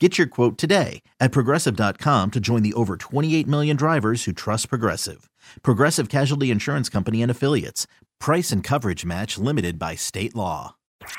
Get your quote today at progressive.com to join the over 28 million drivers who trust Progressive. Progressive Casualty Insurance Company and Affiliates. Price and coverage match limited by state law.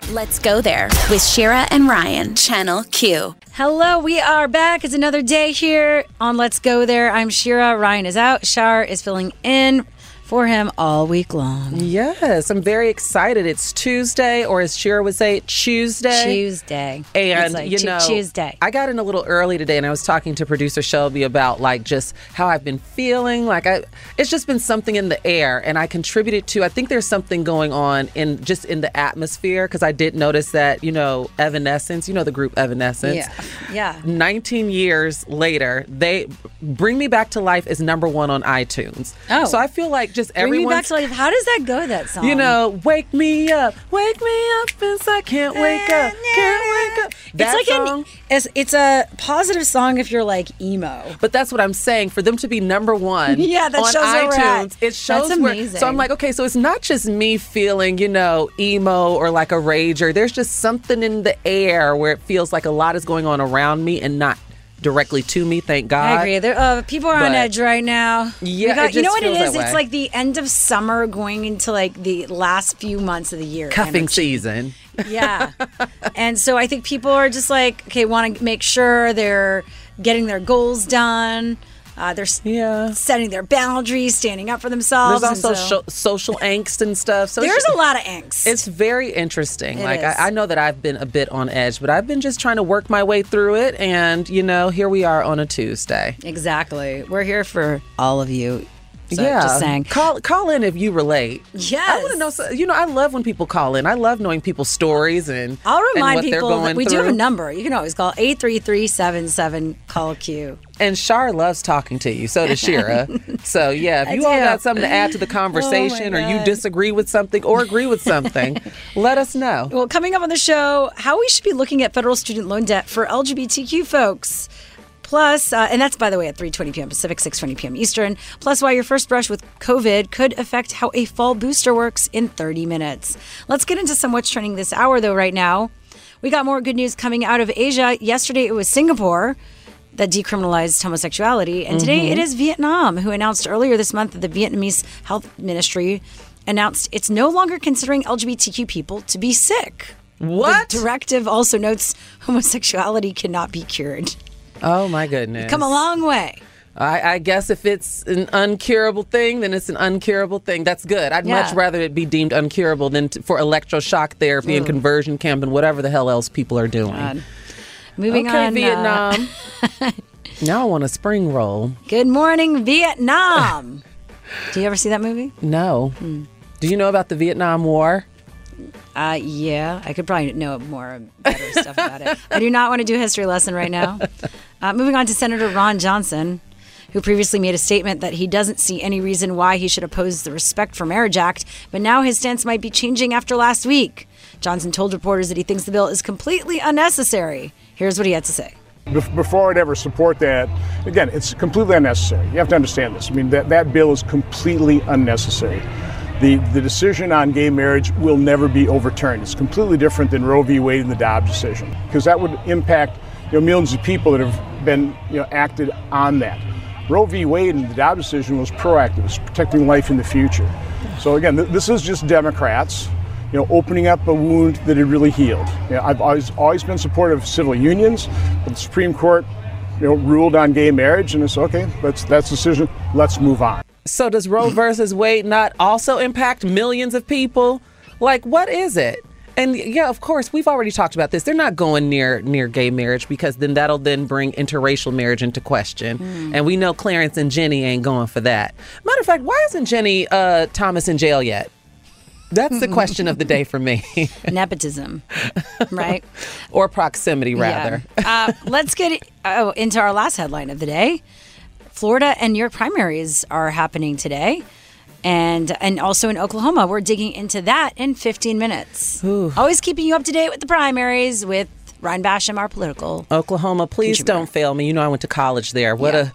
Let's go there with Shira and Ryan, Channel Q. Hello, we are back. It's another day here on Let's Go There. I'm Shira. Ryan is out. Shar is filling in for him all week long. Yes, I'm very excited. It's Tuesday, or as Shira would say, Tuesday. Tuesday. And like you know, Tuesday. I got in a little early today, and I was talking to producer Shelby about like just how I've been feeling. Like I, it's just been something in the air, and I contributed to. I think there's something going on in just in the atmosphere because I did notice that you know Evanescence, you know the group Evanescence. Yeah. Yeah. 19 years later, they bring me back to life is number one on iTunes. Oh. so I feel like just everyone. back to life. How does that go, that song? You know, wake me up, wake me up inside. Can't wake up, can't wake up. That it's like song, an, it's, it's a positive song if you're like emo. but that's what I'm saying. For them to be number one, Yeah, that on shows where we're at. iTunes, it shows That's where. So I'm like, okay, so it's not just me feeling, you know, emo or like a rager. There's just something in the air where it feels like a lot is going on around me and not directly to me. Thank God. I agree. There, uh, people are on edge right now. Yeah, got- you know what it is? It's like the end of summer going into like the last few months of the year. Cuffing energy. season. Yeah. and so I think people are just like, okay, want to make sure they're getting their goals done. Uh, they're Yeah. setting their boundaries, standing up for themselves. There's also so- social angst and stuff. So there's a lot of angst. It's very interesting. It like. I, I know that I've been a bit on edge, but I've been just trying to work my way through it. And you know, here we are on a Tuesday. exactly. We're here for all of you. So, yeah, Just saying. Call call in if you relate. Yes. I want to know. so- You know, I love when people call in. I love knowing people's stories and I'll and remind what they're people going that we through. do have a number. You can always call 833-77 call Q. And Shar loves talking to you. So does Shira. so yeah, if you all got something to add to the oh, conversation, or you disagree with something, or agree with something, let us know. Well, coming up on the show, how we should be looking at federal student loan debt for LGBTQ folks. Plus, uh, and that's by the way at 3:20 p.m. Pacific, 6:20 p.m. Eastern. Plus, why your first brush with COVID could affect how a fall booster works in 30 minutes. Let's get into some what's trending this hour, though. Right now, we got more good news coming out of Asia. Yesterday, it was Singapore that decriminalized homosexuality, and today it is Vietnam, who announced earlier this month that the Vietnamese Health Ministry announced it's no longer considering LGBTQ people to be sick. What? The directive also notes homosexuality cannot be cured. Oh my goodness! Come a long way. I, I guess if it's an uncurable thing, then it's an uncurable thing. That's good. I'd Yeah. much rather it be deemed uncurable than for electroshock therapy and conversion camp and whatever the hell else people are doing. God. Moving okay, on. uh, Vietnam. now I want a spring roll. good morning, Vietnam. Do you ever see that movie? No. Hmm. Do you know about the Vietnam War? Uh, yeah, I could probably know more better stuff about it. I do not want to do a history lesson right now. Uh, moving on to Senator Ron Johnson, who previously made a statement that he doesn't see any reason why he should oppose the Respect for Marriage Act, but now his stance might be changing after last week. Johnson told reporters that he thinks the bill is completely unnecessary. Here's what he had to say. Before I'd ever support that, again, it's completely unnecessary. You have to understand this. I mean, that, that bill is completely unnecessary. The, the decision on gay marriage will never be overturned. It's completely different than Roe v. Wade and the Dobbs decision, because that would impact you know, millions of people that have been you know, acted on that. Roe v. Wade and the Dobbs decision was proactive, it's protecting life in the future. So again, th- this is just Democrats, you know, opening up a wound that had really healed. You know, I've always always been supportive of civil unions, but the Supreme Court you know, ruled on gay marriage, and it's okay. That's that's decision. Let's move on. So does Roe versus Wade not also impact millions of people? Like, what is it? And yeah, of course, we've already talked about this. They're not going near near gay marriage because then that'll then bring interracial marriage into question. And we know Clarence and Ginni ain't going for that. Matter of fact, why isn't Ginni uh, Thomas in jail yet? That's the question of the day for me, Nepotism, right? or proximity rather. Yeah. Uh, let's get oh, into our last headline of the day. Florida and New York primaries are happening today. And and also in Oklahoma, we're digging into that in 15 minutes. Always keeping you up to date with the primaries with Ryan Basham, our political. Oklahoma, please don't fail me. You know I went to college there. What Yeah. a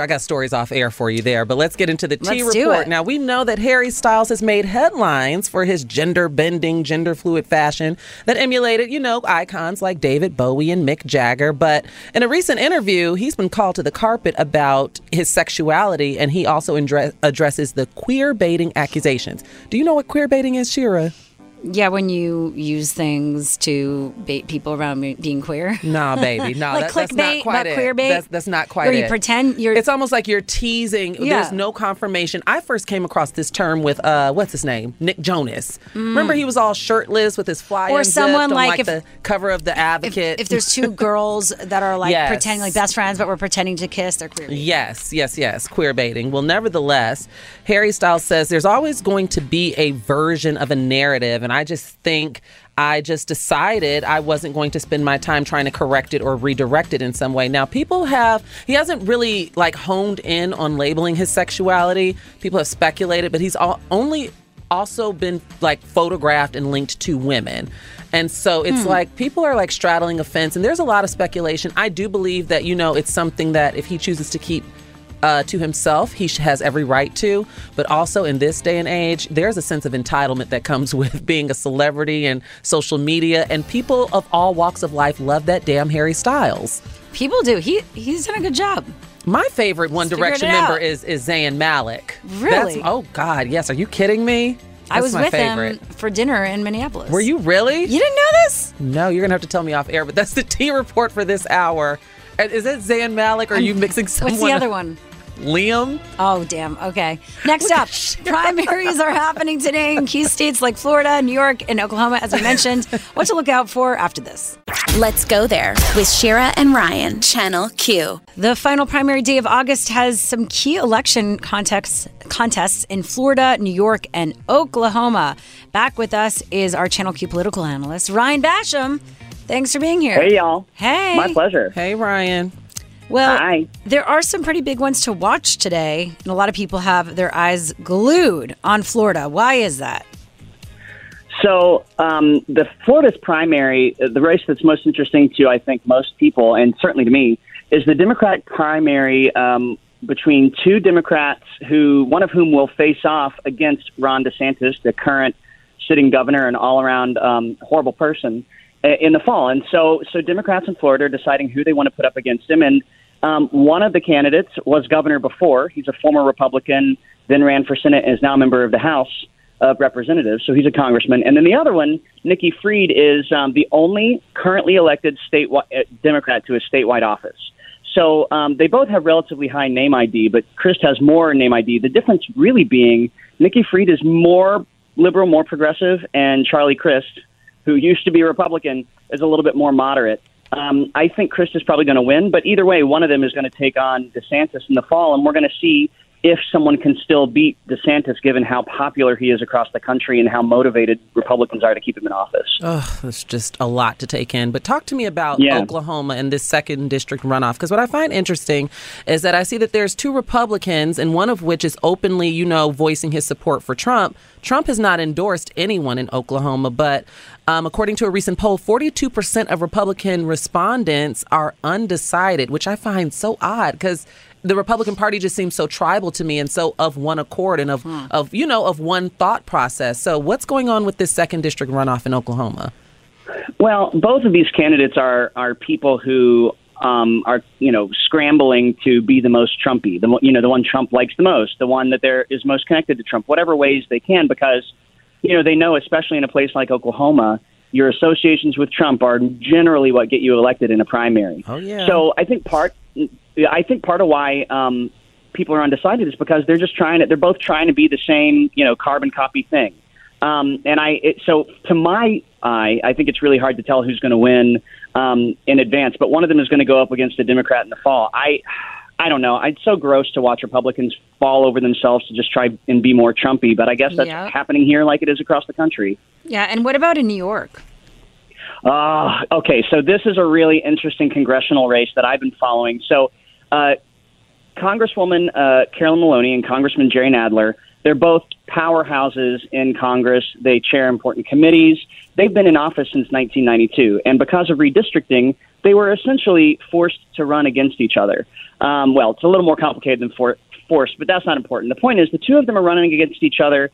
I got stories off air for you there, but let's get into the T Let's do report. it. Now we know that Harry Styles has made headlines for his gender bending, gender fluid fashion that emulated, you know, icons like David Bowie and Mick Jagger. But in a recent interview, he's been called to the carpet about his sexuality, and he also address, addresses the queer baiting accusations. Do you know what queer baiting is, Shira? Yeah, when you use things to bait people around being queer. Nah, baby, no, Like that, that's not quite it. queer bait? That's, that's not quite Where it. you pretend you're- It's almost like you're teasing. Yeah. There's no confirmation. I first came across this term with uh, what's his name, Nick Jonas. Remember, he was all shirtless with his fly Mm. Or someone on, like like if- the cover of the Advocate. if there's two girls that are like Yes. pretending like best friends, but we're pretending to kiss, they're queer. Yes, yes, yes. Queer baiting. Well, nevertheless, Harry Styles says there's always going to be a version of a narrative. And I just think I just decided I wasn't going to spend my time trying to correct it or redirect it in some way. Now, people have, he hasn't really like honed in on labeling his sexuality. People have speculated, but he's all, only also been like photographed and linked to women. And so it's hmm. like people are like straddling a fence, and there's a lot of speculation. I do believe that, you know, it's something that if he chooses to keep uh, to himself, he has every right to. But also in this day and age, there's a sense of entitlement that comes with being a celebrity and social media, and people of all walks of life love that damn Harry Styles. People do. He he's done a good job. My favorite One Direction member out. is is Zayn Malik. Really? Oh God! Yes. Are you kidding me? I was my with favorite. him for dinner in Minneapolis. Were you really? You didn't know this? No, you're gonna have to tell me off air. But that's the T report for this hour. Is it Zayn Malik? Or are you mixing someone? What's the other one? Liam. Oh, damn. Okay. Next up, primaries are happening today in key states like Florida, New York, and Oklahoma, as we mentioned. What to look out for after this. Let's go there with Shira and Ryan, Channel Q. The final primary day of August has some key election contests, contests in Florida, New York, and Oklahoma. Back with us is our Channel Q political analyst, Ryan Basham. Thanks for being here. Hey, y'all. Hey. My pleasure. Hey, Ryan. Well, Hi. there are some pretty big ones to watch today, and a lot of people have their eyes glued on Florida. Why is that? So, um, the Florida's primary, uh, the race that's most interesting to, I think, most people, and certainly to me, is the Democratic primary um, between two Democrats who, one of whom will face off against Ron DeSantis, the current sitting governor and all around um, horrible person, in the fall. And so, so Democrats in Florida are deciding who they want to put up against him. And um, one of the candidates was governor before. He's a former Republican, then ran for Senate, and is now a member of the House of Representatives. So he's a congressman. And then the other one, Nikki Fried, is um, the only currently elected state Democrat to a statewide office. So um, they both have relatively high name ID, but Crist has more name ID. The difference really being Nikki Fried is more liberal, more progressive, and Charlie Crist, who used to be Republican, is a little bit more moderate. Um, I think Crist is probably going to win, but either way, one of them is going to take on DeSantis in the fall, and we're going to see if someone can still beat DeSantis, given how popular he is across the country and how motivated Republicans are to keep him in office. Oh, that's just a lot to take in. But talk to me about Yeah. Oklahoma and this second district runoff. Because what I find interesting is that I see that there's two Republicans, and one of which is openly, you know, voicing his support for Trump. Trump has not endorsed anyone in Oklahoma, but um, according to a recent poll, 42% of Republican respondents are undecided, which I find so odd because the Republican Party just seems so tribal to me and so of one accord and of, of you know, of one thought process. So what's going on with this second district runoff in Oklahoma? Well, both of these candidates are are people who um, are you know scrambling to be the most Trumpy, the you know the one Trump likes the most, the one that there is most connected to Trump, whatever ways they can, because you know they know, especially in a place like Oklahoma, your associations with Trump are generally what get you elected in a primary. Oh, yeah. So I think part I think part of why um, people are undecided is because they're just trying to. They're both trying to be the same, you know, carbon copy thing. Um, and I, it, so to my eye, I think it's really hard to tell who's going to win um, in advance. But one of them is going to go up against a Democrat in the fall. I, I don't know. It's so gross to watch Republicans fall over themselves to just try and be more Trumpy. But I guess that's happening here, like it is across the country. Yeah, and what about in New York? Uh, okay, so this is a really interesting congressional race that I've been following. So, uh, Congresswoman uh, Carolyn Maloney and Congressman Jerry Nadler, they're both powerhouses in Congress. They chair important committees. They've been in office since 1992. And because of redistricting, they were essentially forced to run against each other. Um, well, it's a little more complicated than for- forced, but that's not important. The point is, the two of them are running against each other.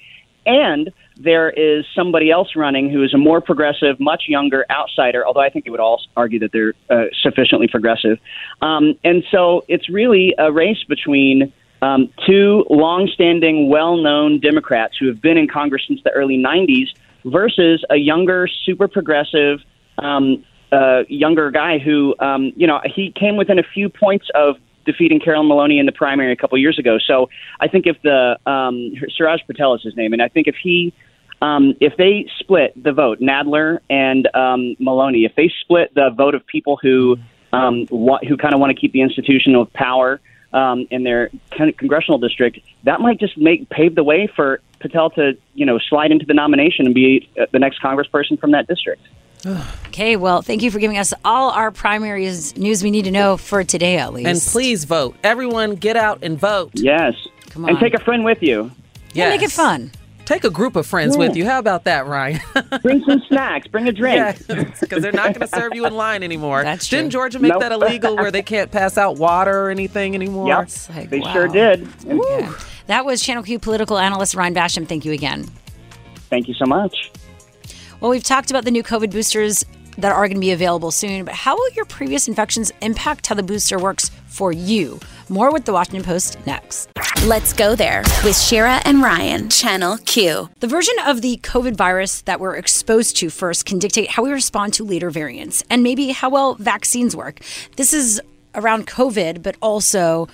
And there is somebody else running who is a more progressive, much younger outsider, although I think they would all argue that they're uh, sufficiently progressive. Um, and so it's really a race between um, two longstanding, well known Democrats who have been in Congress since the early 90s versus a younger, super progressive, um, uh, younger guy who, um, you know, he came within a few points of defeating Carolyn Maloney in the primary a couple years ago. So I think if the um, Suraj Patel is his name, and I think if he um, if they split the vote, Nadler and um, Maloney, if they split the vote of people who um, wa- who kind of want to keep the institution of power um, in their of congressional district, that might just make pave the way for Patel to you know slide into the nomination and be uh, the next congressperson from that district. Okay, well, thank you for giving us all our primaries news we need to know for today, at least. And please vote. Everyone, get out and vote. Yes, Come on. and take a friend with you. Yeah, make it fun. Take a group of friends with you. How about that, Ryan? Bring some snacks. Bring a drink. Yeah, because they're not going to serve you in line anymore. That's true. Didn't Georgia make Nope. that illegal where they can't pass out water or anything anymore? Yep, like, they wow. sure did. And Yeah. That was Channel Q political analyst Ryan Basham. Thank you again. Thank you so much. Well, we've talked about the new COVID boosters that are going to be available soon, but how will your previous infections impact how the booster works for you? More with the Washington Post next. Let's go there with Shira and Ryan, Channel Q. The version of the COVID virus that we're exposed to first can dictate how we respond to later variants and maybe how well vaccines work. This is around COVID, but also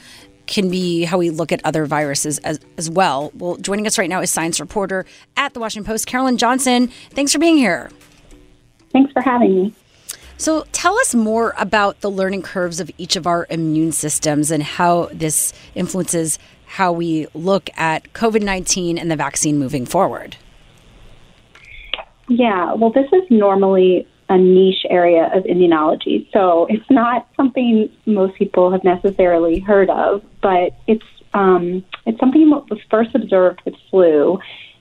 can be how we look at other viruses as, as well. Well, joining us right now is science reporter at the Washington Post, Carolyn Johnson. Thanks for being here. Thanks for having me. So, tell us more about the learning curves of each of our immune systems and how this influences how we look at COVID 19 and the vaccine moving forward. Yeah, well, this is normally a niche area of immunology, so it's not something most people have necessarily heard of, but it's um, it's something that was first observed with flu,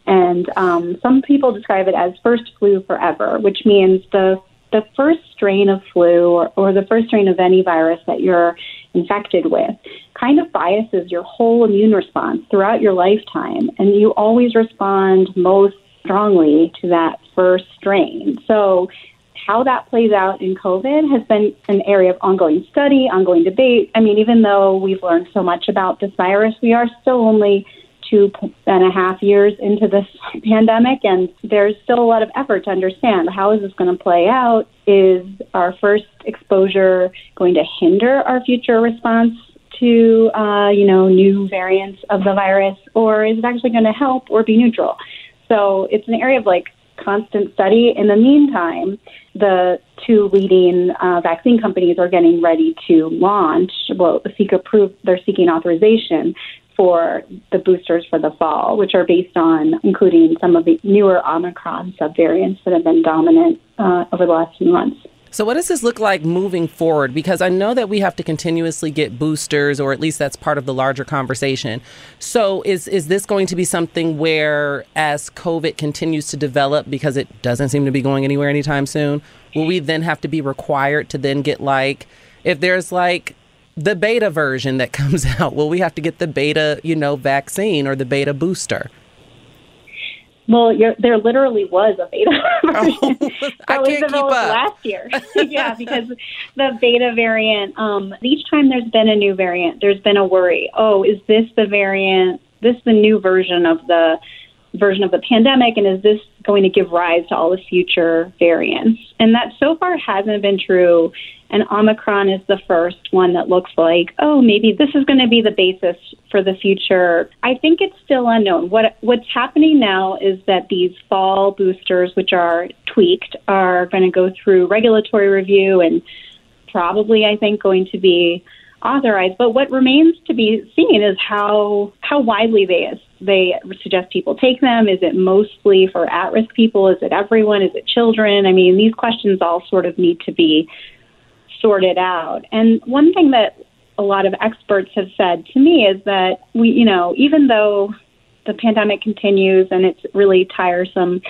and um, some people describe it as first flu forever, which means the the first strain of flu or, or the first strain of any virus that you're infected with kind of biases your whole immune response throughout your lifetime, and you always respond most strongly to that first strain. So, how that plays out in COVID has been an area of ongoing study, ongoing debate. I mean, even though we've learned so much about this virus, we are still only two and a half years into this pandemic, and there's still a lot of effort to understand how is this going to play out. Is our first exposure going to hinder our future response to, uh, you know, new variants of the virus, or is it actually going to help or be neutral? So it's an area of like constant study. In the meantime, the two leading uh, vaccine companies are getting ready to launch. Well, seek approve. They're seeking authorization for the boosters for the fall, which are based on including some of the newer Omicron subvariants that have been dominant uh, over the last few months. So, what does this look like moving forward? Because I know that we have to continuously get boosters, or at least that's part of the larger conversation. So, is is this going to be something where, as COVID continues to develop, because it doesn't seem to be going anywhere anytime soon, will we then have to be required to then get like, if there's like the beta version that comes out, will we have to get the beta, you know, vaccine or the beta booster? Well, you're, there literally was a beta version. I that was can't keep developed up. last year. yeah, because the beta variant. Um, each time there's been a new variant, there's been a worry. Oh, is this the variant? This the new version of the version of the pandemic, and is this going to give rise to all the future variants? And that so far hasn't been true and Omicron is the first one that looks like, oh, maybe this is going to be the basis for the future. I think it's still unknown. What what's happening now is that these fall boosters, which are tweaked, are going to go through regulatory review and probably, I think, going to be authorized. But what remains to be seen is how how widely they they suggest people take them. Is it mostly for at risk people? Is it everyone? Is it children? I mean, these questions all sort of need to be sorted out. And one thing that a lot of experts have said to me is that we, you know, even though the pandemic continues and it's really tiresome,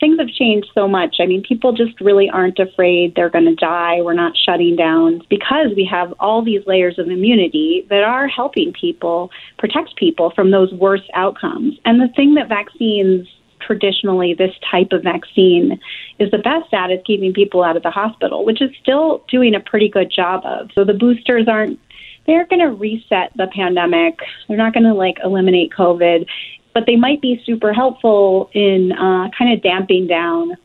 things have changed so much. I mean, people just really aren't afraid they're going to die. We're not shutting down because we have all these layers of immunity that are helping people protect people from those worst outcomes. And the thing that vaccines traditionally this type of vaccine is the best at is keeping people out of the hospital, which is still doing a pretty good job of. So the boosters aren't they're going to reset the pandemic. They're not going to like eliminate COVID, but they might be super helpful in uh, kind of damping down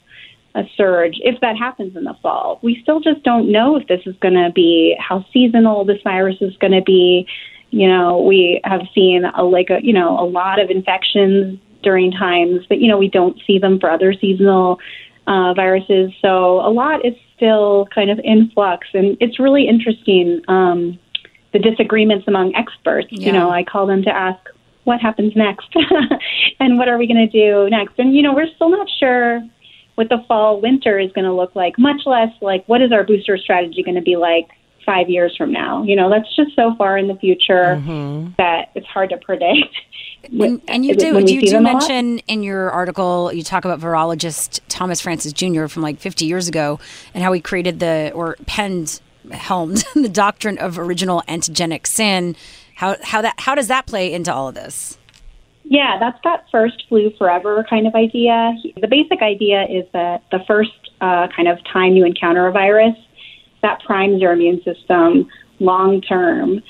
a surge if that happens in the fall. We still just don't know if this is going to be how seasonal this virus is going to be. You know, we have seen a like a you know a lot of infections during times that you know we don't see them for other seasonal uh, viruses. So a lot is still kind of in flux, and it's really interesting. Um, the disagreements among experts. Yeah. You know, I call them to ask what happens next and what are we going to do next. And you know, we're still not sure what the fall winter is going to look like. Much less like what is our booster strategy going to be like five years from now. You know, that's just so far in the future mm-hmm. that it's hard to predict. And, and you do, do you do mention in your article, you talk about virologist Thomas Francis Jr. from like 50 years ago and how he created the, or penned, helmed the doctrine of original antigenic sin. How, how, that, how does that play into all of this? Yeah, that's that first flu forever kind of idea. The basic idea is that the first uh, kind of time you encounter a virus, that primes your immune system long term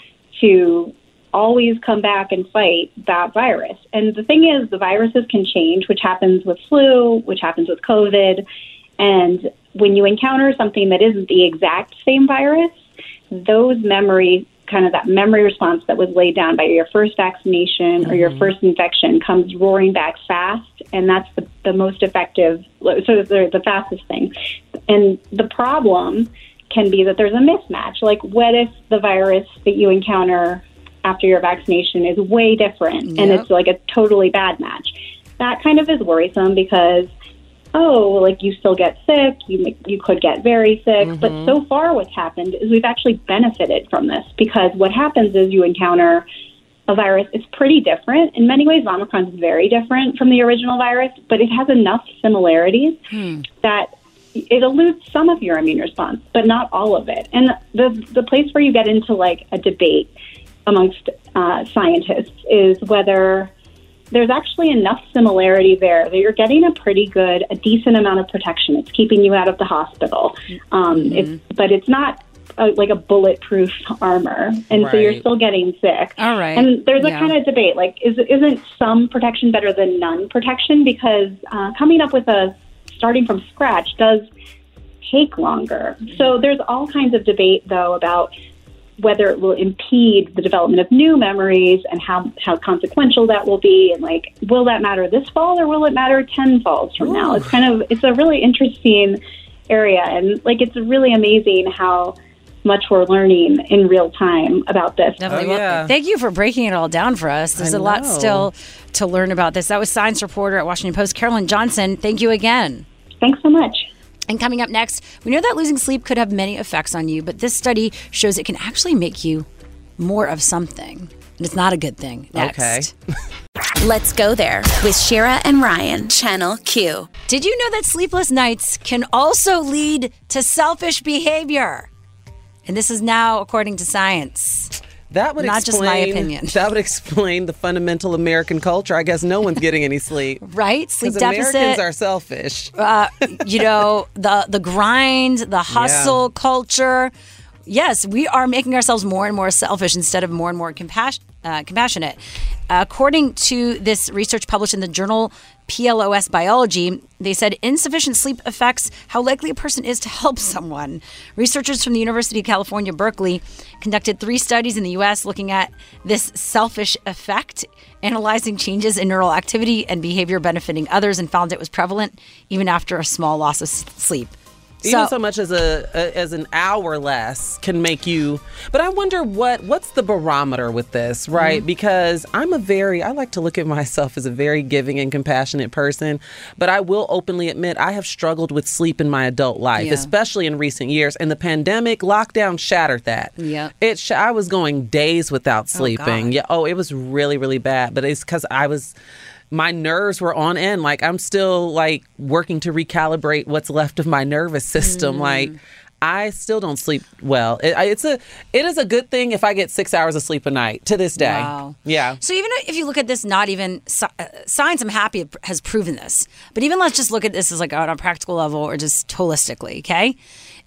to always come back and fight that virus. And the thing is, the viruses can change, which happens with flu, which happens with COVID. And when you encounter something that isn't the exact same virus, those memory kind of that memory response that was laid down by your first vaccination mm-hmm. or your mm-hmm. first infection comes roaring back fast and that's the, the most effective so the, the fastest thing and the problem can be that there's a mismatch like what if the virus that you encounter after your vaccination is way different yep. and it's like a totally bad match. That kind of is worrisome because oh, like you still get sick, you you could get very sick, mm-hmm. but so far what's happened is we've actually benefited from this because what happens is you encounter a virus it's pretty different. In many ways Omicron is very different from the original virus, but it has enough similarities hmm. that it eludes some of your immune response, but not all of it. And the the place where you get into like a debate amongst uh, scientists is whether there's actually enough similarity there that you're getting a pretty good, a decent amount of protection. It's keeping you out of the hospital, um, mm-hmm. it's, but it's not a, like a bulletproof armor, and right. so you're still getting sick. All right. And there's a yeah. kind of debate like, is isn't some protection better than none protection? Because uh, coming up with a starting from scratch does take longer. So there's all kinds of debate though about whether it will impede the development of new memories and how, how consequential that will be and like will that matter this fall or will it matter 10 falls from Ooh. now it's kind of it's a really interesting area and like it's really amazing how much we're learning in real time about this. Definitely. Oh, yeah. thank you for breaking it all down for us. There's I a know. lot still to learn about this. That was science reporter at Washington Post, Carolyn Johnson. Thank you again. Thanks so much. And coming up next, we know that losing sleep could have many effects on you, but this study shows it can actually make you more of something. And it's not a good thing. Next. Okay. Let's go there with Shira and Ryan, Channel Q. Did you know that sleepless nights can also lead to selfish behavior? And this is now according to science. That would not explain, just my opinion. That would explain the fundamental American culture. I guess no one's getting any sleep. right? Sleep deficit. Americans are selfish. Uh, you know the the grind, the hustle yeah. culture. Yes, we are making ourselves more and more selfish instead of more and more compassion, uh, compassionate. According to this research published in the journal PLOS Biology, they said insufficient sleep affects how likely a person is to help someone. Researchers from the University of California, Berkeley, conducted three studies in the US looking at this selfish effect, analyzing changes in neural activity and behavior benefiting others, and found it was prevalent even after a small loss of sleep. Even so, much as a, a, as an hour less can make you. But I wonder what what's the barometer with this, right? Mm-hmm. Because I'm a very I like to look at myself as a very giving and compassionate person, but I will openly admit I have struggled with sleep in my adult life, yeah. especially in recent years. And the pandemic lockdown shattered that. Yeah, it. Sh- I was going days without sleeping. Oh, yeah. Oh, it was really really bad. But it's because I was my nerves were on end. Like I'm still like working to recalibrate what's left of my nervous system. Mm. Like I still don't sleep well. It, it's a it is a good thing if I get six hours of sleep a night to this day. Wow. Yeah. So even if you look at this, not even uh, science, I'm happy has proven this. But even let's just look at this as like on a practical level or just holistically. Okay,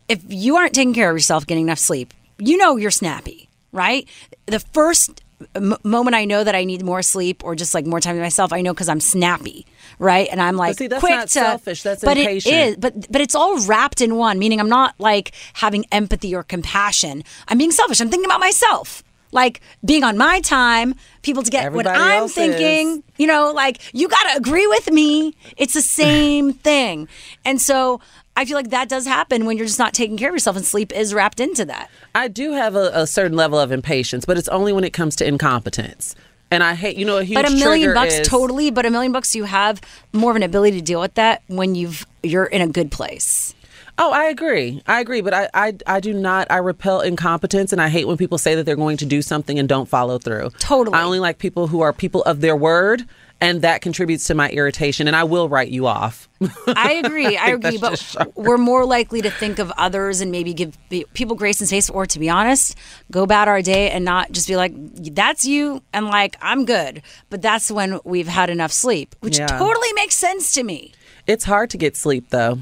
if you aren't taking care of yourself, getting enough sleep, you know you're snappy, right? The first m- moment I know that I need more sleep or just like more time to myself, I know because I'm snappy, right? And I'm like, but see, that's quick not to, selfish. That's but impatient. it is, but but it's all wrapped in one. Meaning, I'm not like having empathy or compassion. I'm being selfish. I'm thinking about myself. Like being on my time, people to get Everybody what I'm thinking. Is. You know, like you got to agree with me. It's the same thing. And so I feel like that does happen when you're just not taking care of yourself, and sleep is wrapped into that. I do have a, a certain level of impatience, but it's only when it comes to incompetence. And I hate, you know, a huge But a million bucks, is, totally. But a million bucks, you have more of an ability to deal with that when you've you're in a good place. Oh, I agree. I agree, but I, I I do not. I repel incompetence, and I hate when people say that they're going to do something and don't follow through. Totally. I only like people who are people of their word and that contributes to my irritation and i will write you off. I agree i, I agree but we're more likely to think of others and maybe give people grace and space or to be honest go about our day and not just be like that's you and like i'm good. But that's when we've had enough sleep which yeah. totally makes sense to me. It's hard to get sleep though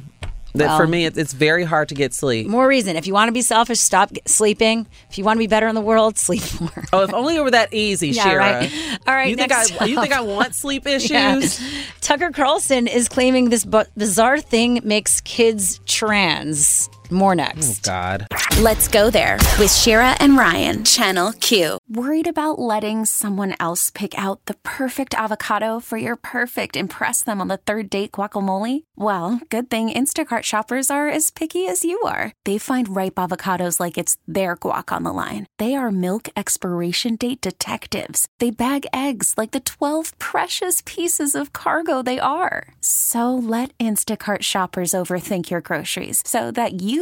that well, for me, it's very hard to get sleep. More reason. If you want to be selfish, stop sleeping. If you want to be better in the world, sleep more. oh, if only it were that easy, yeah, Shira. Right. All right. You think I? You think I want sleep issues? Yeah. Tucker Carlson is claiming this bu- bizarre thing makes kids trans. More next. Oh, God. Let's go there with Shira and Ryan, Channel Q. Worried about letting someone else pick out the perfect avocado for your perfect impress them on the third date guacamole? Well, good thing Instacart shoppers are as picky as you are. They find ripe avocados like it's their guac on the line. They are milk expiration date detectives. They bag eggs like the 12 precious pieces of cargo they are. So let Instacart shoppers overthink your groceries so that you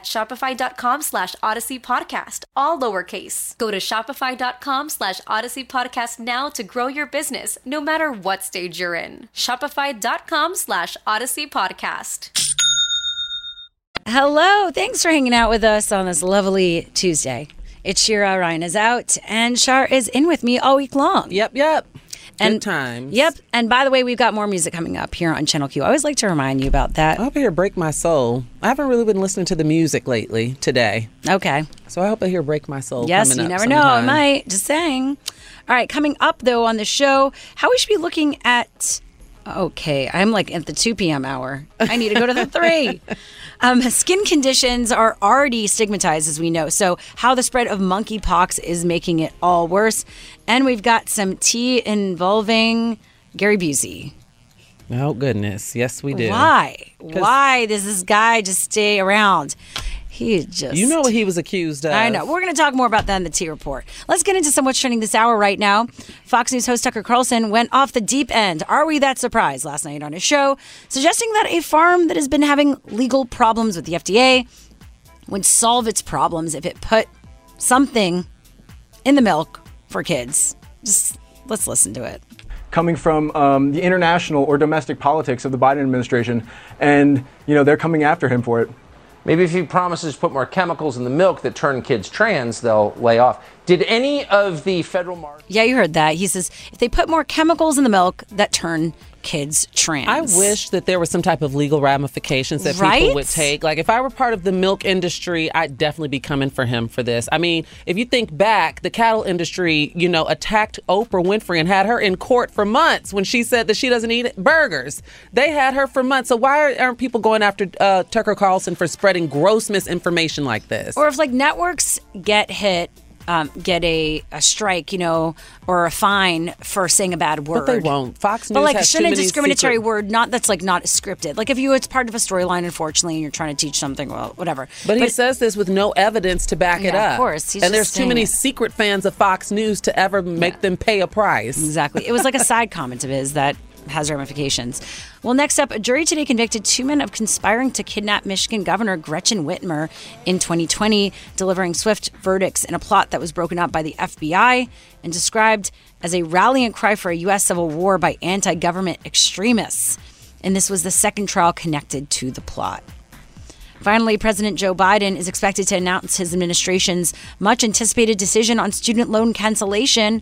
at shopify.com slash odyssey podcast, all lowercase. Go to shopify.com slash odyssey podcast now to grow your business, no matter what stage you're in. Shopify.com slash odyssey podcast. Hello. Thanks for hanging out with us on this lovely Tuesday. It's Shira. Ryan is out, and Shar is in with me all week long. Yep, yep. And times. Yep. And by the way, we've got more music coming up here on Channel Q. I always like to remind you about that. I hope I hear Break My Soul. I haven't really been listening to the music lately today. Okay. So I hope I hear Break My Soul. Yes, you never know. It sometime. might. Just saying. All right, coming up though on the show, how we should be looking at. Okay, I'm like at the 2 p.m. hour. I need to go to the 3. Um, skin conditions are already stigmatized, as we know. So, how the spread of monkeypox is making it all worse. And we've got some tea involving Gary Busey. Oh, goodness. Yes, we do. Why? Why does this guy just stay around? He just. You know what he was accused of. I know. We're going to talk more about that in the T report. Let's get into some what's trending this hour right now. Fox News host Tucker Carlson went off the deep end. Are we that surprised last night on his show, suggesting that a farm that has been having legal problems with the FDA would solve its problems if it put something in the milk for kids. Just let's listen to it. coming from um, the international or domestic politics of the Biden administration, and you know they're coming after him for it. Maybe if he promises to put more chemicals in the milk that turn kids trans, they'll lay off. Did any of the federal marshals? Yeah, you heard that. He says if they put more chemicals in the milk that turn kids trans. I wish that there was some type of legal ramifications that Right? people would take. Like, if I were part of the milk industry, I'd definitely be coming for him for this. I mean, if you think back, the cattle industry, you know, attacked Oprah Winfrey and had her in court for months when she said that she doesn't eat burgers. They had her for months. So why aren't people going after uh, Tucker Carlson for spreading gross misinformation like this? Or if like networks get hit, um, get a, a strike, you know, or a fine for saying a bad word. But they won't. Fox News. But like, shouldn't a discriminatory secret- word not that's like not scripted? Like if you it's part of a storyline, unfortunately, and you're trying to teach something, well, whatever. But, he says this with no evidence to back it up. of course. And there's too many it. secret fans of Fox News to ever make them pay a price. Exactly. It was like a side comment of his that has ramifications. Well, next up, a jury today convicted two men of conspiring to kidnap Michigan Governor Gretchen Whitmer in 2020, delivering swift verdicts in a plot that was broken up by the FBI and described as a rallying cry for a U.S. civil war by anti government extremists. And this was the second trial connected to the plot. Finally, President Joe Biden is expected to announce his administration's much anticipated decision on student loan cancellation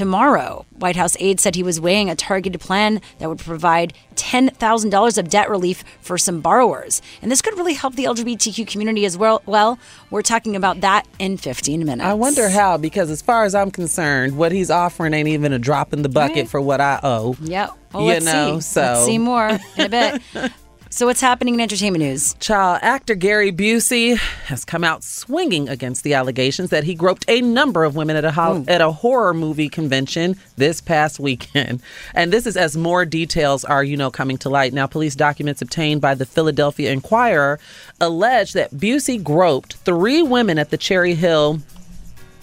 tomorrow. White House aides said he was weighing a targeted plan that would provide $10,000 of debt relief for some borrowers. And this could really help the LGBTQ community as well. Well, we're talking about that in 15 minutes. I wonder how, because as far as I'm concerned, what he's offering ain't even a drop in the bucket Right. for what I owe. Yep. Well, You let's know, see. Let's so- see more in a bit. so, what's happening in entertainment news? Child actor Gary Busey has come out swinging against the allegations that he groped a number of women at a hol- hmm. at a horror movie convention this past weekend. And this is as more details are, you know, coming to light. Now, police documents obtained by the Philadelphia Inquirer allege that Busey groped three women at the Cherry Hill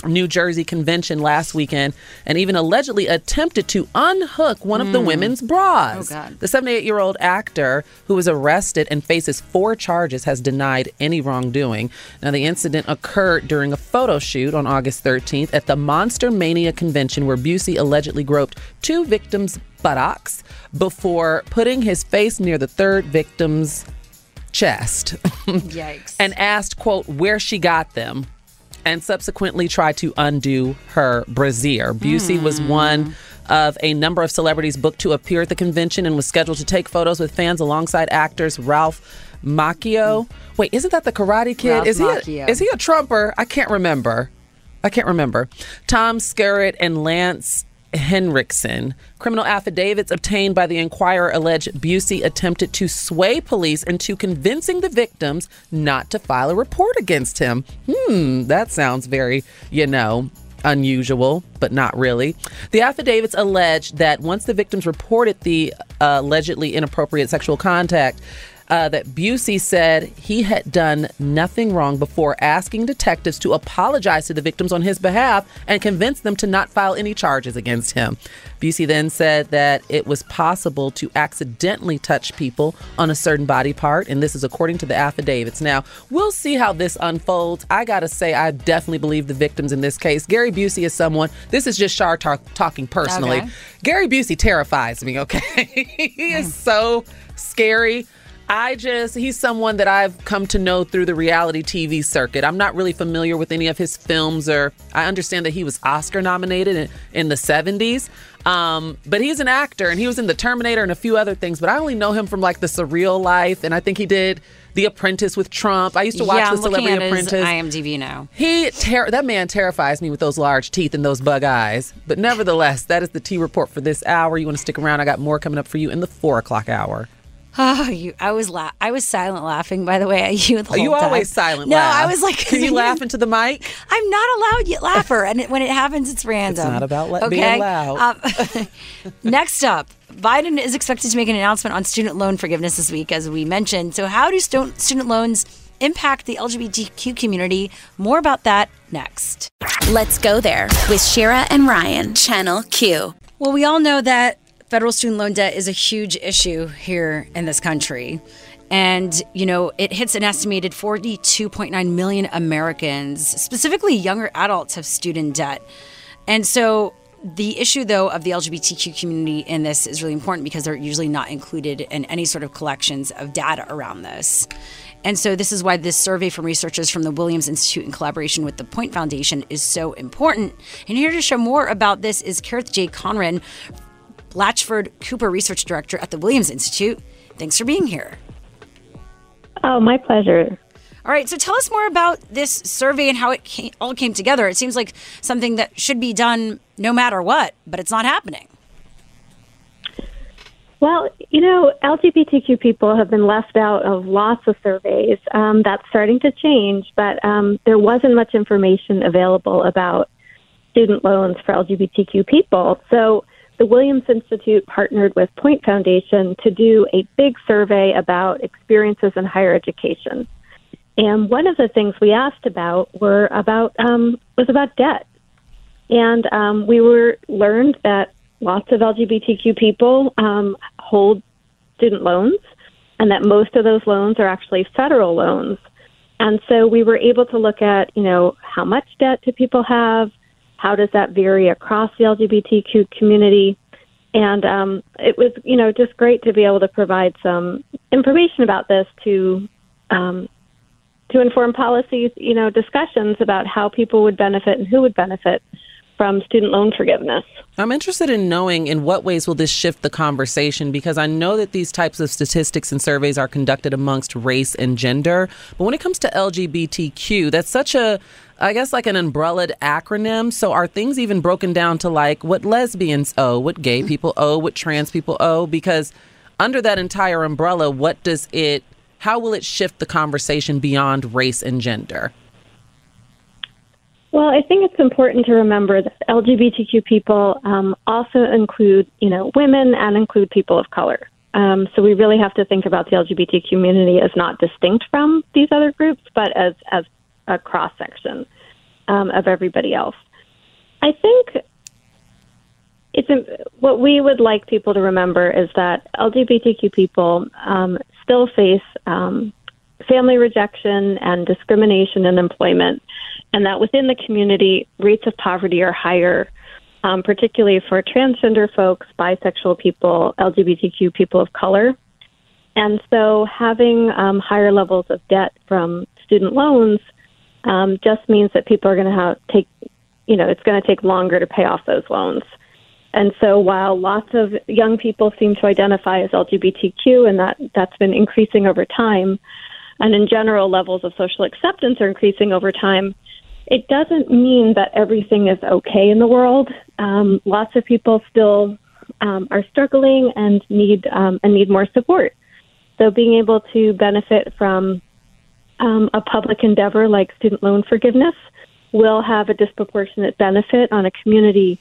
New Jersey convention last weekend and even allegedly attempted to unhook one of the hmm. women's oh, bras. Oh. The 78 year old actor who was arrested and faces four charges has denied any wrongdoing. Now, the incident occurred during a photo shoot on August 13th at the Monster Mania convention where Busey allegedly groped two victims' buttocks before putting his face near the third victim's chest Yikes. and asked, quote, where she got them and subsequently tried to undo her brassiere. Busey was hmm. one of a number of celebrities booked to appear at the convention and was scheduled to take photos with fans alongside actors Ralph Macchio. Wait, isn't that the Karate Kid? Ralph is he Macchio. a, is he a trumper? I can't remember. I can't remember. Tom Skerritt and Lance Henriksen. Criminal affidavits obtained by the Inquirer allege Busey attempted to sway police into convincing the victims not to file a report against him. Hmm, that sounds very, you know, unusual, but not really. The affidavits allege that once the victims reported the uh, allegedly inappropriate sexual contact, uh, that Busey said he had done nothing wrong before asking detectives to apologize to the victims on his behalf and convince them to not file any charges against him. Busey then said that it was possible to accidentally touch people on a certain body part, and this is according to the affidavits. Now, we'll see how this unfolds. I gotta say, I definitely believe the victims in this case. Gary Busey is someone, this is just Shar talk, talking personally. Okay. Gary Busey terrifies me, okay? he is so scary. I just, he's someone that I've come to know through the reality TV circuit. I'm not really familiar with any of his films, or I understand that he was Oscar nominated in, in the 70s. Um, but he's an actor and he was in The Terminator and a few other things, but I only know him from like The Surreal Life, and I think he did The Apprentice with Trump. I used to watch yeah, The Celebrity Apprentice. IMDb now. He ter- that man terrifies me with those large teeth and those bug eyes. But nevertheless, that is the T report for this hour. You want to stick around? I got more coming up for you in the four o'clock hour. Oh, you! I was la- I was silent laughing. By the way, at you. The Oh, you whole time. always silent. No, laugh. I was like, can you laugh into the mic? I'm not a loud yet laugher, and it, when it happens, it's random. It's not about let- okay? being loud. Um, next up, Biden is expected to make an announcement on student loan forgiveness this week, as we mentioned. So, how do stu- student loans impact the LGBTQ community? More about that next. Let's go there with Shira and Ryan, Channel Q. Well, we all know that federal student loan debt is a huge issue here in this country. And, you know, it hits an estimated 42.9 million Americans, specifically younger adults, have student debt. And so the issue, though, of the LGBTQ community in this is really important because they're usually not included in any sort of collections of data around this. And so, this is why this survey from researchers from the Williams Institute in collaboration with the Point Foundation is so important. And here to show more about this is Kerith J. Conron, Blachford Cooper Research Director at the Williams Institute. Thanks for being here. Oh, my pleasure. All right, so tell us more about this survey and how it came, all came together. It seems like something that should be done no matter what, but it's not happening. Well, you know, LGBTQ people have been left out of lots of surveys. Um, that's starting to change, but um, there wasn't much information available about student loans for LGBTQ people. So the Williams Institute partnered with Point Foundation to do a big survey about experiences in higher education. And one of the things we asked about were about um, was about debt, and um, we were learned that lots of LGBTQ people um, hold student loans, and that most of those loans are actually federal loans. And so we were able to look at, you know, how much debt do people have? How does that vary across the LGBTQ community? And um, it was, you know, just great to be able to provide some information about this to um, to inform policies, you know, discussions about how people would benefit and who would benefit from student loan forgiveness. I'm interested in knowing in what ways will this shift the conversation because I know that these types of statistics and surveys are conducted amongst race and gender, but when it comes to LGBTQ, that's such a I guess like an umbrellaed acronym. So are things even broken down to like what lesbians owe, what gay people owe, what trans people owe because under that entire umbrella, what does it how will it shift the conversation beyond race and gender? Well, I think it's important to remember that LGBTQ people um, also include, you know, women and include people of color. Um, so we really have to think about the LGBT community as not distinct from these other groups, but as as a cross section um, of everybody else. I think it's what we would like people to remember is that LGBTQ people um, still face um, family rejection and discrimination in employment, and that within the community, rates of poverty are higher, um, particularly for transgender folks, bisexual people, LGBTQ people of color. And so having um, higher levels of debt from student loans um, just means that people are going to have take, you know, it's going to take longer to pay off those loans. And so while lots of young people seem to identify as LGBTQ, and that that's been increasing over time, and in general levels of social acceptance are increasing over time, it doesn't mean that everything is okay in the world. Um, lots of people still um, are struggling and need um, and need more support. So being able to benefit from um, a public endeavor like student loan forgiveness will have a disproportionate benefit on a community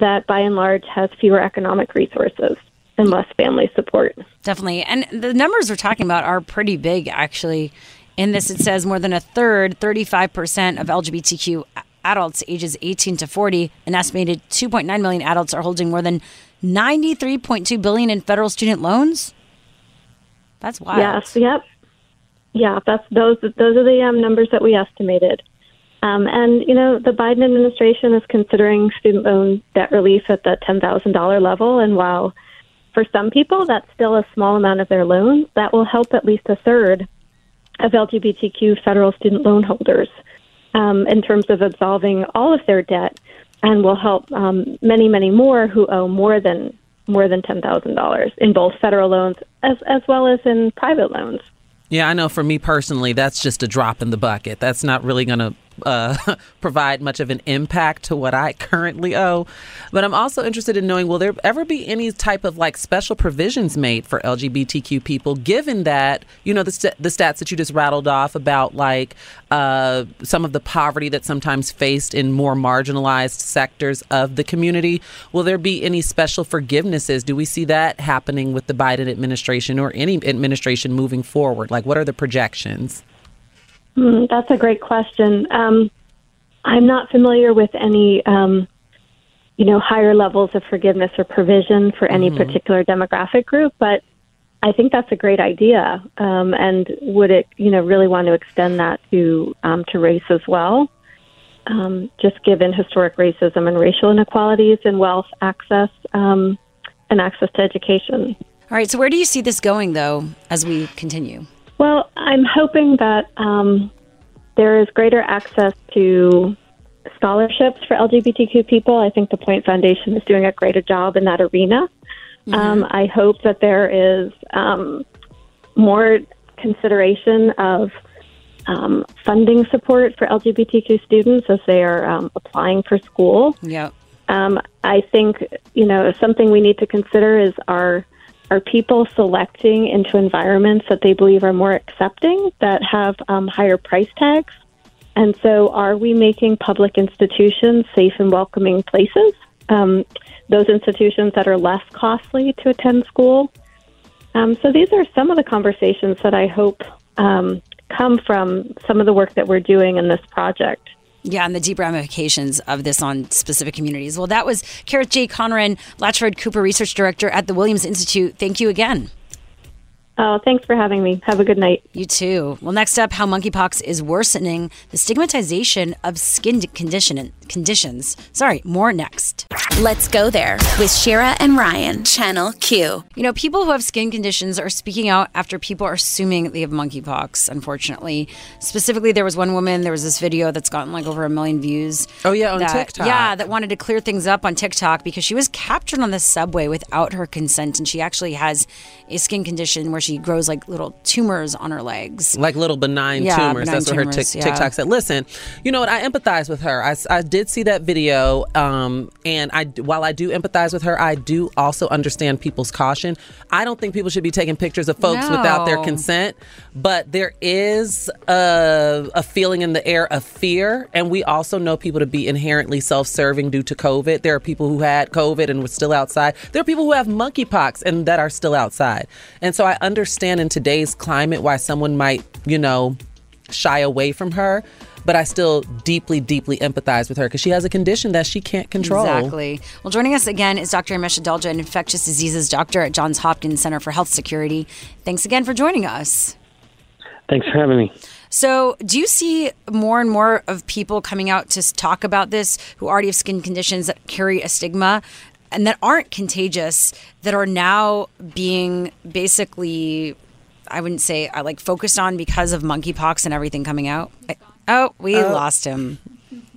that, by and large, has fewer economic resources and less family support. Definitely. And the numbers we're talking about are pretty big, actually. In this, it says more than a third, 35% of LGBTQ adults ages 18 to 40, an estimated 2.9 million adults are holding more than 93.2 billion in federal student loans. That's wild. Yes, yep. Yeah, that's those those are the um, numbers that we estimated. Um, and you know, the Biden administration is considering student loan debt relief at the ten thousand dollar level. And while for some people, that's still a small amount of their loans. That will help at least a third of LGBTQ federal student loan holders um, in terms of absolving all of their debt, and will help um, many, many more who owe more than more than ten thousand dollars in both federal loans as as well as in private loans. Yeah, I know for me personally, that's just a drop in the bucket. That's not really going to uh, provide much of an impact to what I currently owe. But I'm also interested in knowing will there ever be any type of like special provisions made for LGBTQ people, given that, you know, the, st- the stats that you just rattled off about like uh, some of the poverty that's sometimes faced in more marginalized sectors of the community? Will there be any special forgivenesses? Do we see that happening with the Biden administration or any administration moving forward? Like, what are the projections? Hmm, that's a great question. Um, I'm not familiar with any, um, you know, higher levels of forgiveness or provision for any Mhm. particular demographic group, but I think that's a great idea. Um, and would it, you know, really want to extend that to um, to race as well? Um, just given historic racism and racial inequalities in wealth, access, um, and access to education. All right, so where do you see this going, though, as we continue? Well, I'm hoping that um, there is greater access to scholarships for LGBTQ people. I think the Point Foundation is doing a greater job in that arena. Um, I hope that there is um, more consideration of um, funding support for LGBTQ students as they are um, applying for school. Yeah. Um, I think you know something we need to consider is are are people selecting into environments that they believe are more accepting that have um, higher price tags, and so are we making public institutions safe and welcoming places? Um, those institutions that are less costly to attend school. Um, so these are some of the conversations that I hope um, come from some of the work that we're doing in this project. Yeah, and the deep ramifications of this on specific communities. Well, that was Kerith J. Conron, Latchford Cooper Research Director at the Williams Institute. Thank you again. Oh, thanks for having me. Have a good night. You too. Well, next up, how monkeypox is worsening the stigmatization of skin condition conditions. Sorry, more next. Let's go there with Shira and Ryan, Channel Q. You know, people who have skin conditions are speaking out after people are assuming they have monkeypox, unfortunately. Specifically, there was one woman, there was this video that's gotten like over a million views. Oh, yeah, on that- TikTok. Yeah, that wanted to clear things up on TikTok because she was captured on the subway without her consent. And she actually has a skin condition where she grows like little tumors on her legs. like little benign Yeah, tumors. benign That's what her tumors, tic- yeah. TikTok said. Listen, you know what? I empathize with her. I, I did see that video, um, and I while I do empathize with her, I do also understand people's caution. I don't think people should be taking pictures of folks without their consent, but there is a, a feeling in the air of fear, and we also know people to be inherently self-serving due to COVID. There are people who had COVID and were still outside. There are people who have monkeypox and that are still outside. And so I understand in today's climate why someone might, you know, shy away from her. But I still deeply, deeply empathize with her because she has a condition that she can't control. Exactly. Well, joining us again is Dr. Amesh Adalja, an infectious diseases doctor at Johns Hopkins Center for Health Security. Thanks again for joining us. Thanks for having me. So, do you see more and more of people coming out to talk about this who already have skin conditions that carry a stigma and that aren't contagious that are now being basically, I wouldn't say uh, like focused on because of monkeypox and everything coming out? I- oh, we Uh, lost him.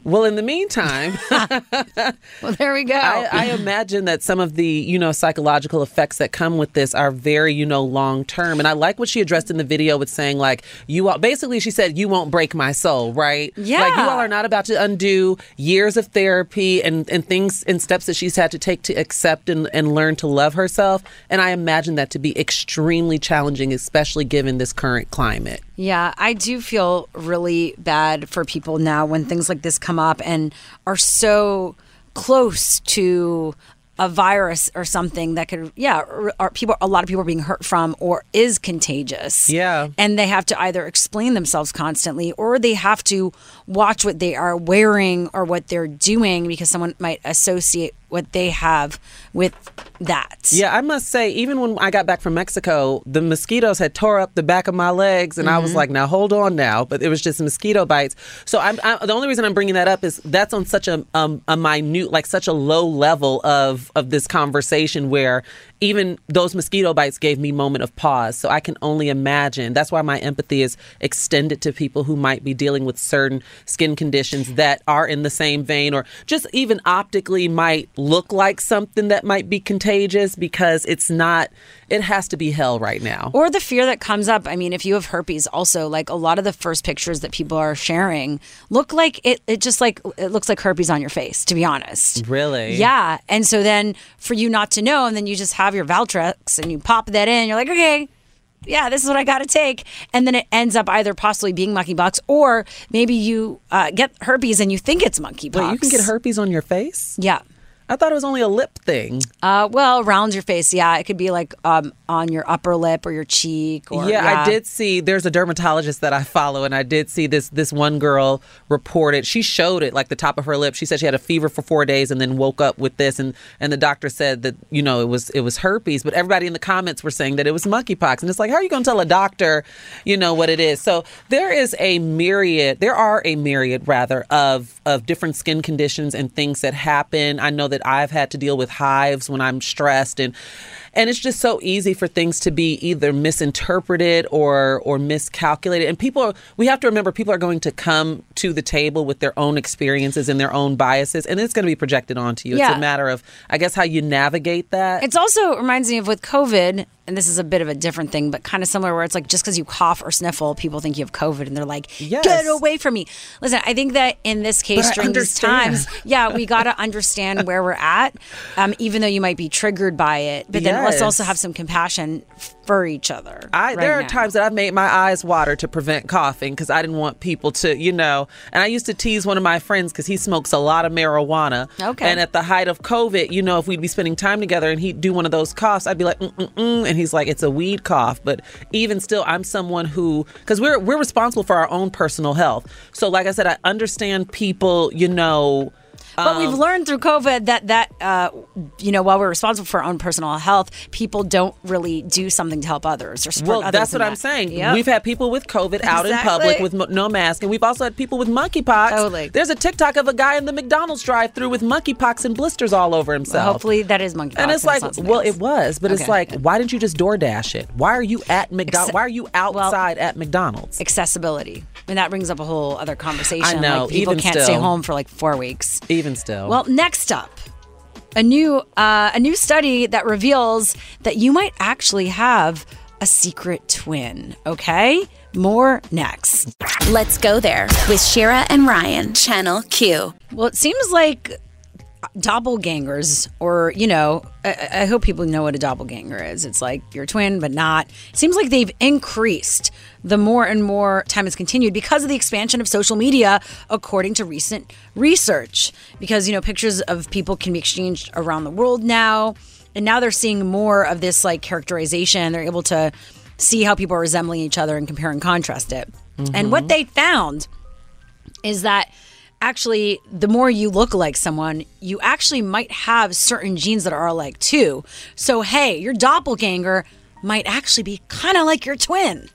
Well, in the meantime, well, there we go. I, I imagine that some of the, you know, psychological effects that come with this are very, you know, long term. And I like what she addressed in the video with saying, like, you all, basically, she said, you won't break my soul, right? Yeah. Like, you all are not about to undo years of therapy and, and things and steps that she's had to take to accept and, and learn to love herself. And I imagine that to be extremely challenging, especially given this current climate. Yeah, I do feel really bad for people now when things like this come up and are so close to a virus or something that could, yeah, or people, a lot of people are being hurt from or is contagious. Yeah. And they have to either explain themselves constantly or they have to watch what they are wearing or what they're doing because someone might associate what they have with that. Yeah, I must say, even when I got back from Mexico, the mosquitoes had tore up the back of my legs, and I was Mhm. like, "Now hold on, now." But it was just mosquito bites. So I'm, I, the only reason I'm bringing that up is that's on such a um, a minute, like such a low level of of this conversation where even those mosquito bites gave me moment of pause. So I can only imagine. That's why my empathy is extended to people who might be dealing with certain skin conditions that are in the same vein or just even optically might look like something that might be contagious because it's not it has to be hell right now. Or the fear that comes up. I mean, if you have herpes, also, like a lot of the first pictures that people are sharing look like it, it just like, it looks like herpes on your face, to be honest. Really? Yeah. And so then for you not to know, and then you just have your Valtrex and you pop that in, you're like, okay, yeah, this is what I got to take. And then it ends up either possibly being monkeypox or maybe you uh, get herpes and you think it's monkeypox. Wait, you can get herpes on your face? Yeah. I thought it was only a lip thing. Uh, well, around your face, yeah. It could be like um, on your upper lip or your cheek. Or, yeah, I did see. There's a dermatologist that I follow, and I did see this. This one girl reported. She showed it like the top of her lip. She said she had a fever for four days, and then woke up with this, and and the doctor said that you know it was it was herpes, but everybody in the comments were saying that it was monkeypox, and it's like how are you going to tell a doctor, you know what it is? So there is a myriad. There are a myriad rather of of different skin conditions and things that happen. I know that I've had to deal with hives when I'm stressed and and it's just so easy for things to be either misinterpreted or or miscalculated. And people are, we have to remember people are going to come to the table with their own experiences and their own biases and it's going to be projected onto you. Yeah. it's a matter of i guess how you navigate that. It's also reminds me of with COVID, and this is a bit of a different thing, but kind of similar where it's like just because you cough or sniffle, people think you have COVID and they're like, get away from me. Listen, I think that in this case, But during these times, yeah, we got to understand where we're at, um, even though you might be triggered by it. But then let's also have some compassion for each other. I, there are now. times that I've made my eyes water to prevent coughing because I didn't want people to, you know. And I used to tease one of my friends because he smokes a lot of marijuana. Okay. And at the height of COVID, you know, if we'd be spending time together and he'd do one of those coughs, I'd be like, mm mm mm, and he's like, it's a weed cough. But even still, I'm someone who, because we're we're responsible for our own personal health. So, like I said, I understand people, you know. But we've um, learned through COVID that that uh, you know while we're responsible for our own personal health, people don't really do something to help others or support Well, others. that's in what I'm saying. Yep. We've had people with COVID out in public with no mask, and we've also had people with monkeypox. Totally. There's a TikTok of a guy in the McDonald's drive-through with monkeypox and blisters all over himself. Well, hopefully that is monkeypox. and it's like, well, it was, but it's like, why didn't you just DoorDash it? Why are you at McDonald's? Why are you outside at McDonald's? accessibility, I mean, that brings up a whole other conversation. I know, like people even can't stay home for like four weeks. Even still. Well, next up, a new uh, a new study that reveals that you might actually have a secret twin. Okay, more next. Let's go there with Shira and Ryan, Channel Q. Well, it seems like doppelgangers, or you know, I, I hope people know what a doppelganger is. It's like your twin, but not. It seems like they've increased the more and more time has continued because of the expansion of social media, according to recent research. Because you know, pictures of people can be exchanged around the world now, and now they're seeing more of this like characterization. They're able to see how people are resembling each other and compare and contrast it. And what mm-hmm. they found is that actually the more you look like someone, you actually might have certain genes that are alike too. So hey, your doppelganger might actually be kind of like your twin.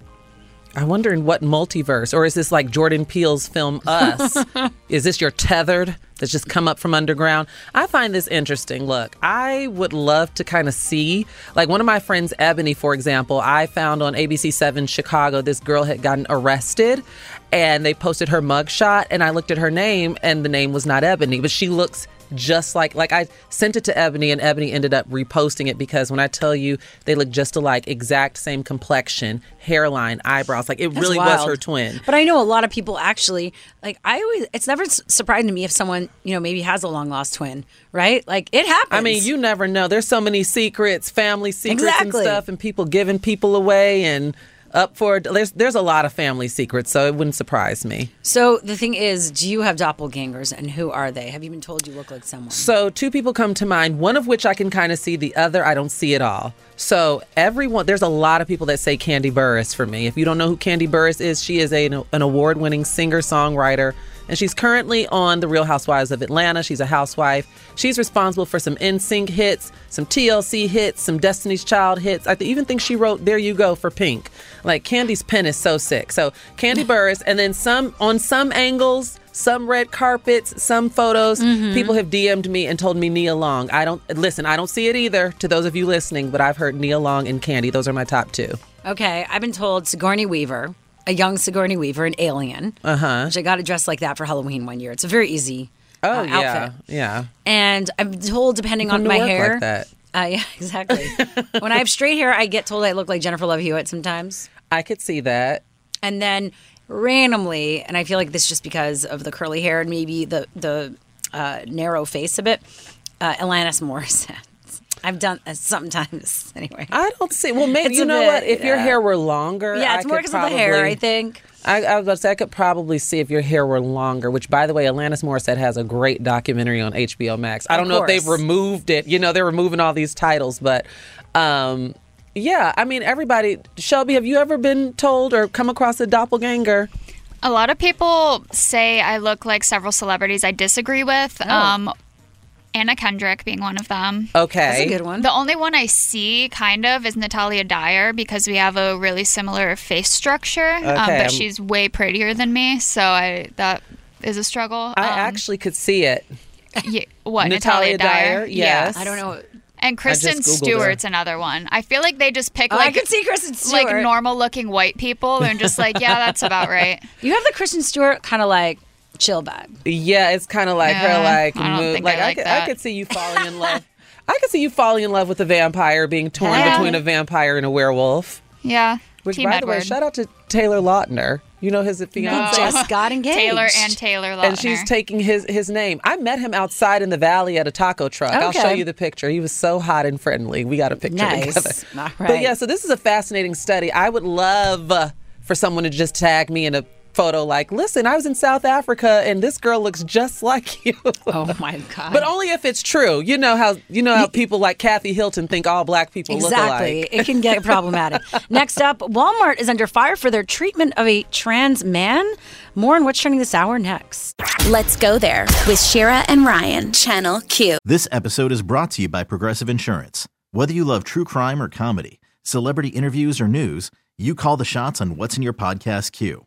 I wonder in what multiverse, or is this like Jordan Peele's film Us? is this your tethered that's just come up from underground? I find this interesting. Look, I would love to kind of see, like one of my friends, Ebony, for example, I found on ABC 7 Chicago, this girl had gotten arrested and they posted her mugshot, and I looked at her name and the name was not Ebony, but she looks just like like I sent it to Ebony and Ebony ended up reposting it because when I tell you they look just alike, exact same complexion, hairline, eyebrows, like it That's really was her twin. But I know a lot of people actually like. I always it's never surprising to me if someone you know maybe has a long lost twin, right? Like it happens. I mean, you never know. There's so many secrets, family secrets Exactly. and stuff, and people giving people away and up for there's there's a lot of family secrets, so it wouldn't surprise me. So the thing is, do you have doppelgangers, and who are they? Have you been told you look like someone? So two people come to mind, one of which I can kind of see, the other I don't see at all. So everyone, there's a lot of people that say Kandi Burruss for me. If you don't know who Kandi Burruss is, she is a, an award-winning singer-songwriter, and she's currently on The Real Housewives of Atlanta. She's a housewife. She's responsible for some NSYNC hits, some TLC hits, some Destiny's Child hits. I even think she wrote "There You Go" for Pink. Like Kandi's pen is so sick. So Kandi Burruss, and then some on some angles. some red carpets, some photos. Mm-hmm. People have DM'd me and told me Nia Long. I don't listen. I don't see it either. To those of you listening, but I've heard Nia Long and Kandi. Those are my top two. Okay, I've been told Sigourney Weaver, a young Sigourney Weaver, an alien. Uh huh. Which I got to dress like that for Halloween one year. It's a very easy Oh uh, yeah, outfit. yeah. And I'm told, depending on my hair, like that. Uh, yeah, exactly. when I have straight hair, I get told I look like Jennifer Love Hewitt sometimes. I could see that. And then randomly, and I feel like this just because of the curly hair and maybe the the uh, narrow face a bit, uh, Alanis Morissette. I've done uh, sometimes anyway. I don't see. Well, maybe It's you know bit, what? If your hair were longer, Yeah, it's I more because of the hair, I think. I, I was about to say I could probably see if your hair were longer. Which, by the way, Alanis Morissette has a great documentary on HBO Max. I don't know if they've removed it. You know, they're removing all these titles, but um, yeah. I mean, everybody. Shelby, have you ever been told or come across a doppelganger? A lot of people say I look like several celebrities I disagree with. Oh. Um, Anna Kendrick being one of them. Okay. That's a good one. The only one I see kind of is Natalia Dyer because we have a really similar face structure, um, Okay, I'm- but she's way prettier than me, so I that is a struggle. I Um, actually could see it. yeah, what Natalia Natalia, Dyer? Dyer, yes. I don't know. And Kristen just Googled Stewart's another one. I feel like they just pick Oh, I like could see Kristen like normal looking white people and just like yeah, that's about right. You have the Kristen Stewart kind of like chill vibe. Yeah, it's kind of like her like I mood. like I like could, that. I could see you falling in love. I could see you falling in love with a vampire, being torn Yeah. between a vampire and a werewolf. Yeah. Which, Team by the way, Edward. shout out to Taylor Lautner. You know his fiance. just got engaged. Taylor and Taylor Lautner. and she's taking his his name. I met him outside in the valley at a taco truck. I'll show you the picture. He was so hot and friendly. We got a picture Nice. together. All But yeah, so this is a fascinating study. I would love for someone to just tag me in a photo like, listen, I was in South Africa and this girl looks just like you. Oh my god. But only if it's true. You know how you know how people like Kathy Hilton think all black people Exactly. look alike. It can get problematic. Next up, Walmart is under fire for their treatment of a trans man. More on what's trending this hour next. Let's go there with Shira and Ryan, Channel Q. This episode is brought to you by Progressive Insurance. Whether you love true crime or comedy, celebrity interviews or news, you call the shots on what's in your podcast queue.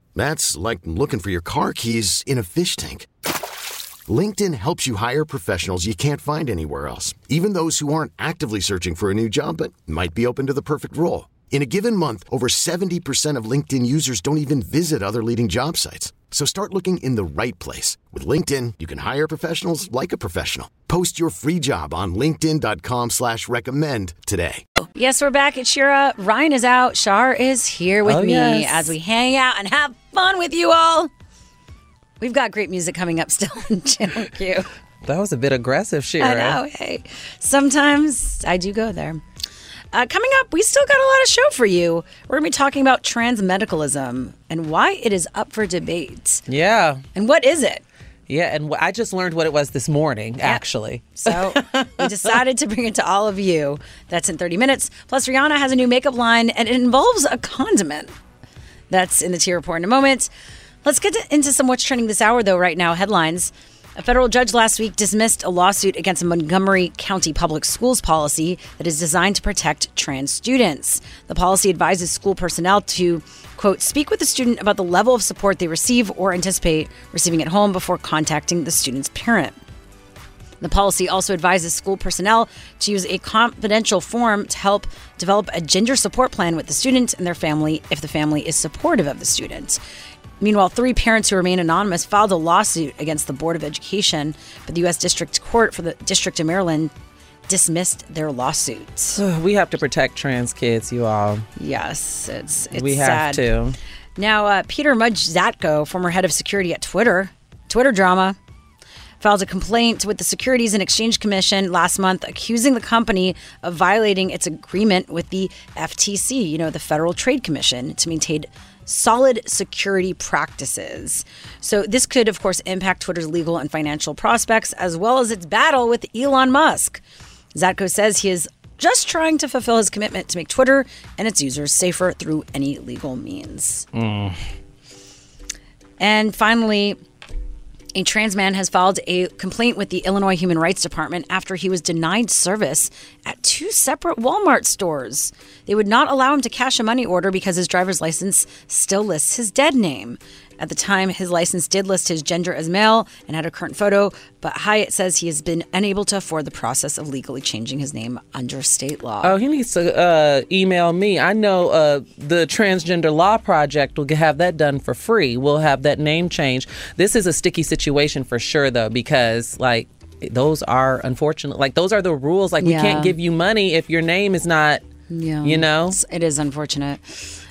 That's like looking for your car keys in a fish tank. LinkedIn helps you hire professionals you can't find anywhere else, even those who aren't actively searching for a new job but might be open to the perfect role. In a given month, over 70% of LinkedIn users don't even visit other leading job sites. So start looking in the right place. With LinkedIn, you can hire professionals like a professional. Post your free job on linkedin.com slash recommend today. Yes, we're back at Shira. Ryan is out. Shar is here with Oh, me yes. as we hang out and have fun with you all. We've got great music coming up still in Channel Q. That was a bit aggressive, Shira. I know. Hey, sometimes I do go there. Uh, coming up, we still got a lot of show for you. We're going to be talking about trans medicalism and why it is up for debate. Yeah. And what is it? Yeah, and I just learned what it was this morning, actually. So we decided to bring it to all of you. That's in 30 minutes. Plus, Rihanna has a new makeup line and it involves a condiment. That's in the T report in a moment. Let's get to- into some what's trending this hour, though, right now. Headlines. A federal judge last week dismissed a lawsuit against a Montgomery County Public Schools policy that is designed to protect trans students. The policy advises school personnel to, quote, speak with the student about the level of support they receive or anticipate receiving at home before contacting the student's parent. The policy also advises school personnel to use a confidential form to help develop a gender support plan with the student and their family if the family is supportive of the student. Meanwhile, three parents who remain anonymous filed a lawsuit against the Board of Education, but the U.S. District Court for the District of Maryland dismissed their lawsuits. we have to protect trans kids, you all. Yes, it's it's we have sad. to. Now, uh, Peiter Mudge Zatko, former head of security at Twitter, Twitter drama, filed a complaint with the Securities and Exchange Commission last month accusing the company of violating its agreement with the FTC, you know, the Federal Trade Commission, to maintain solid security practices. So, this could, of course, impact Twitter's legal and financial prospects, as well as its battle with Elon Musk. Zatko says he is just trying to fulfill his commitment to make Twitter and its users safer through any legal means. Mm. And finally, a trans man has filed a complaint with the Illinois Human Rights Department after he was denied service at two separate Walmart stores. They would not allow him to cash a money order because his driver's license still lists his dead name. At the time, his license did list his gender as male and had a current photo, but Hyatt says he has been unable to afford the process of legally changing his name under state law. Oh, he needs to uh, email me. I know uh, the Transgender Law Project will have that done for free. We'll have that name change. This is a sticky situation for sure, though, because like those are unfortunate. Like those are the rules. Like we can't give you money if your name is not. Yeah. You know? It is unfortunate.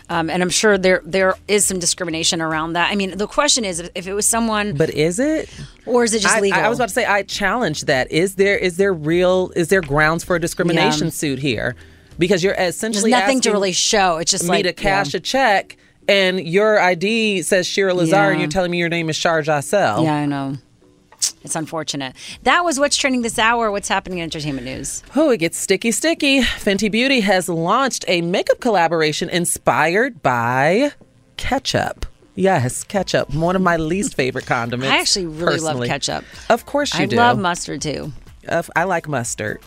Um, and I'm sure there there is some discrimination around that. I mean, the question is if, if it was someone, But is it? or is it just I, legal? I was about to say I challenge that. Is there is there real is there grounds for a discrimination Yeah. suit here? Because you're There's essentially nothing to really show. It's just me like to cash yeah. a check and your ID says Shira Lazar Yeah. and you're telling me your name is Shar Jossell. Yeah, I know. It's unfortunate. That was what's trending this hour. What's happening in entertainment news? Oh, it gets sticky, sticky. Fenty Beauty has launched a makeup collaboration inspired by ketchup. Yes, ketchup. One of my least favorite condiments. I actually really personally. love ketchup. Of course you I do. love mustard too. Uh, I like mustard.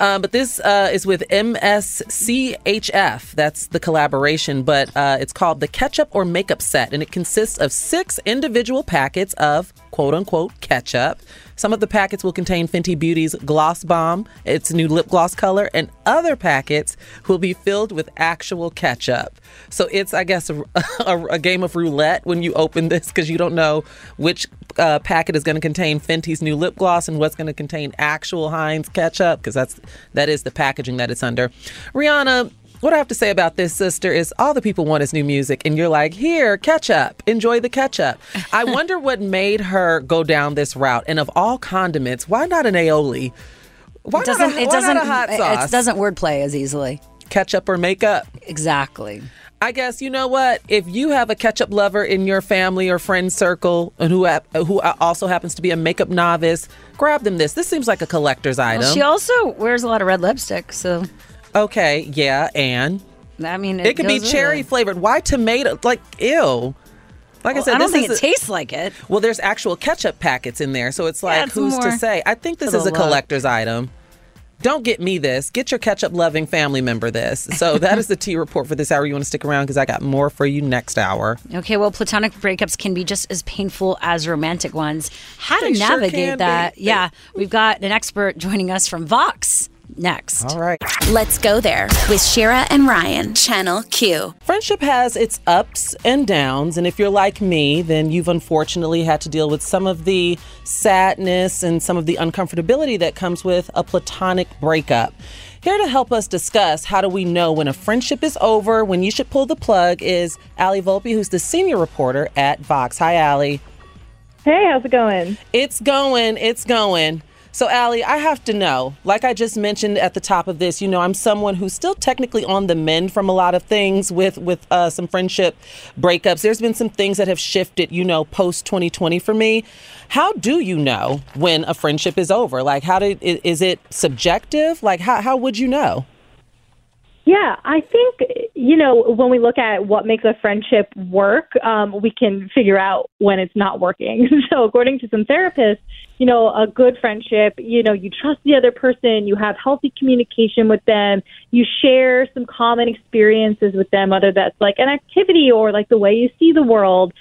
Um, but this uh, is with MSCHF. That's the collaboration, but uh, it's called the Ketchup or Makeup Set, and it consists of six individual packets of quote unquote ketchup. Some of the packets will contain Fenty Beauty's Gloss Bomb, its new lip gloss color, and other packets will be filled with actual ketchup. So it's, I guess, a, a, a game of roulette when you open this because you don't know which uh, packet is going to contain Fenty's new lip gloss and what's going to contain actual Heinz ketchup because that's that is the packaging that it's under. Rihanna, what I have to say about this, sister, is all the people want is new music, and you're like, here, ketchup, enjoy the ketchup. I wonder what made her go down this route. And of all condiments, why not an aioli? Why it doesn't. not a, it doesn't. not a hot it- sauce? It doesn't wordplay as easily. Ketchup or makeup? Exactly. I guess you know what. If you have a ketchup lover in your family or friend circle, and who who also happens to be a makeup novice, grab them this. This seems like a collector's item. Well, she also wears a lot of red lipstick, so okay, yeah, and I mean, it, could be cherry it. flavored. Why tomato? Like ew. Like I said, I don't this think is it tastes like it. Well, there's actual ketchup packets in there, so it's Yeah, like it's who's to say? I think this is a collector's item. Don't get me this. Get your ketchup loving family member this. So that is the tea report for this hour. You want to stick around because I got more for you next hour. Okay, well, platonic breakups can be just as painful as romantic ones. How They to sure navigate be. that? Yeah, we've got an expert joining us from Vox next. All right. Let's go there with Shira and Ryan, Channel Q. Friendship has its ups and downs, and if you're like me, then you've unfortunately had to deal with some of the sadness and some of the uncomfortability that comes with a platonic breakup. Here to help us discuss how do we know when a friendship is over, when you should pull the plug, is Allie Volpe, who's the senior reporter at Vox. Hi, Allie. Hey, how's it going? It's going, it's going. So, Allie, I have to know, like I just mentioned at the top of this, you know, I'm someone who's still technically on the mend from a lot of things with with uh, some friendship breakups. There's been some things that have shifted, you know, post 2020 for me. How do you know when a friendship is over? Like, how did is it subjective? Like, how how would you know? Yeah, I think, you know, when we look at what makes a friendship work, um, we can figure out when it's not working. so, according to some therapists, you know, a good friendship, you know, you trust the other person, you have healthy communication with them, you share some common experiences with them, whether that's like an activity or like the way you see the world.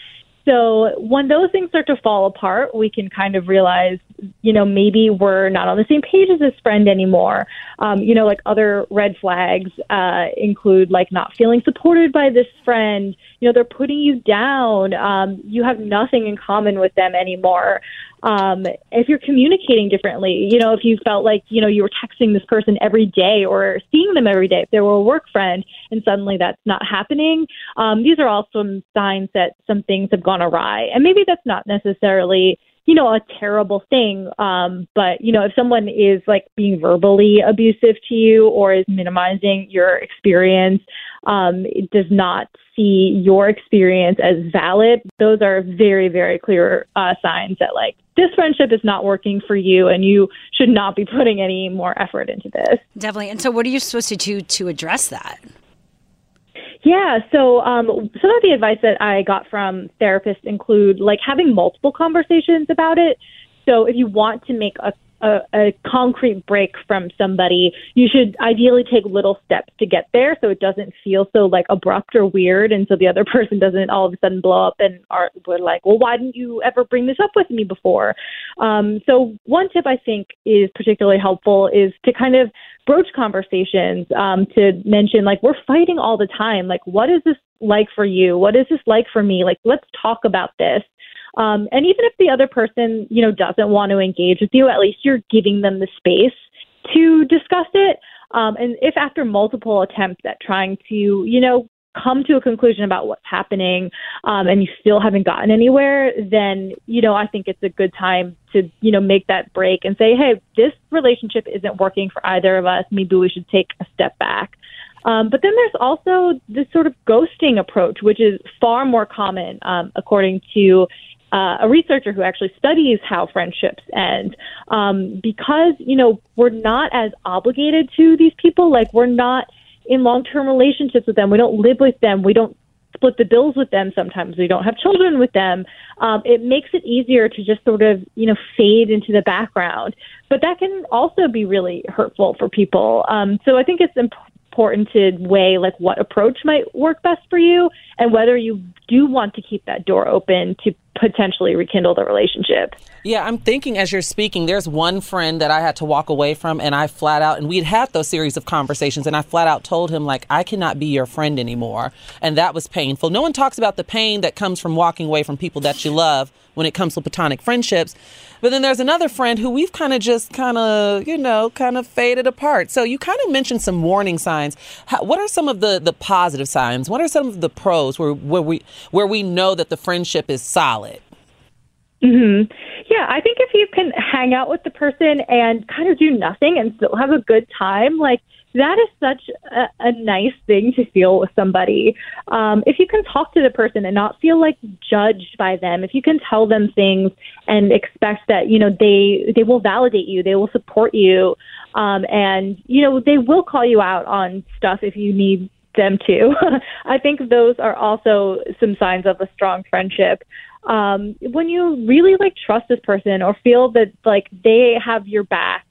So when those things start to fall apart, we can kind of realize, you know, maybe we're not on the same page as this friend anymore. Um, you know, like other red flags uh, include like not feeling supported by this friend. You know, they're putting you down. Um, you have nothing in common with them anymore. Um, if you're communicating differently, you know, if you felt like, you know, you were texting this person every day or seeing them every day, if they were a work friend and suddenly that's not happening, um, these are all some signs that some things have gone awry. And maybe that's not necessarily, you know, a terrible thing. Um, but, you know, if someone is like being verbally abusive to you or is minimizing your experience, um, it does not see your experience as valid, those are very, very clear uh, signs that like this friendship is not working for you and you should not be putting any more effort into this. Definitely. And so, what are you supposed to do to address that? Yeah, so um, some of the advice that I got from therapists include like having multiple conversations about it. So if you want to make a a, a concrete break from somebody, you should ideally take little steps to get there so it doesn't feel so like abrupt or weird and so the other person doesn't all of a sudden blow up and are we're like, Well, why didn't you ever bring this up with me before? Um, so one tip I think is particularly helpful is to kind of broach conversations, um, to mention like we're fighting all the time. Like what is this like for you? What is this like for me? Like let's talk about this. Um, and even if the other person, you know, doesn't want to engage with you, at least you're giving them the space to discuss it. Um, and if after multiple attempts at trying to, you know, come to a conclusion about what's happening um, and you still haven't gotten anywhere, then, you know, I think it's a good time to, you know, make that break and say, hey, this relationship isn't working for either of us. Maybe we should take a step back. Um, but then there's also this sort of ghosting approach, which is far more common, um, according to uh, a researcher who actually studies how friendships end. Um, because, you know, we're not as obligated to these people. Like, we're not in long term relationships with them. We don't live with them. We don't split the bills with them sometimes. We don't have children with them. Um, it makes it easier to just sort of, you know, fade into the background. But that can also be really hurtful for people. Um, so I think it's important important to weigh like what approach might work best for you and whether you do want to keep that door open to potentially rekindle the relationship. Yeah, I'm thinking as you're speaking, there's one friend that I had to walk away from, and I flat out, and we'd had those series of conversations, and I flat out told him, like, I cannot be your friend anymore. And that was painful. No one talks about the pain that comes from walking away from people that you love when it comes to platonic friendships. But then there's another friend who we've kind of just kind of, you know, kind of faded apart. So you kind of mentioned some warning signs. How, what are some of the the positive signs? What are some of the pros where where we where we know that the friendship is solid? Mm-hmm. Yeah, I think if you can hang out with the person and kind of do nothing and still have a good time, like that is such a, a nice thing to feel with somebody. Um, if you can talk to the person and not feel like judged by them, if you can tell them things and expect that you know they they will validate you, they will support you, um, and you know they will call you out on stuff if you need them to. I think those are also some signs of a strong friendship um, when you really like trust this person or feel that like they have your back,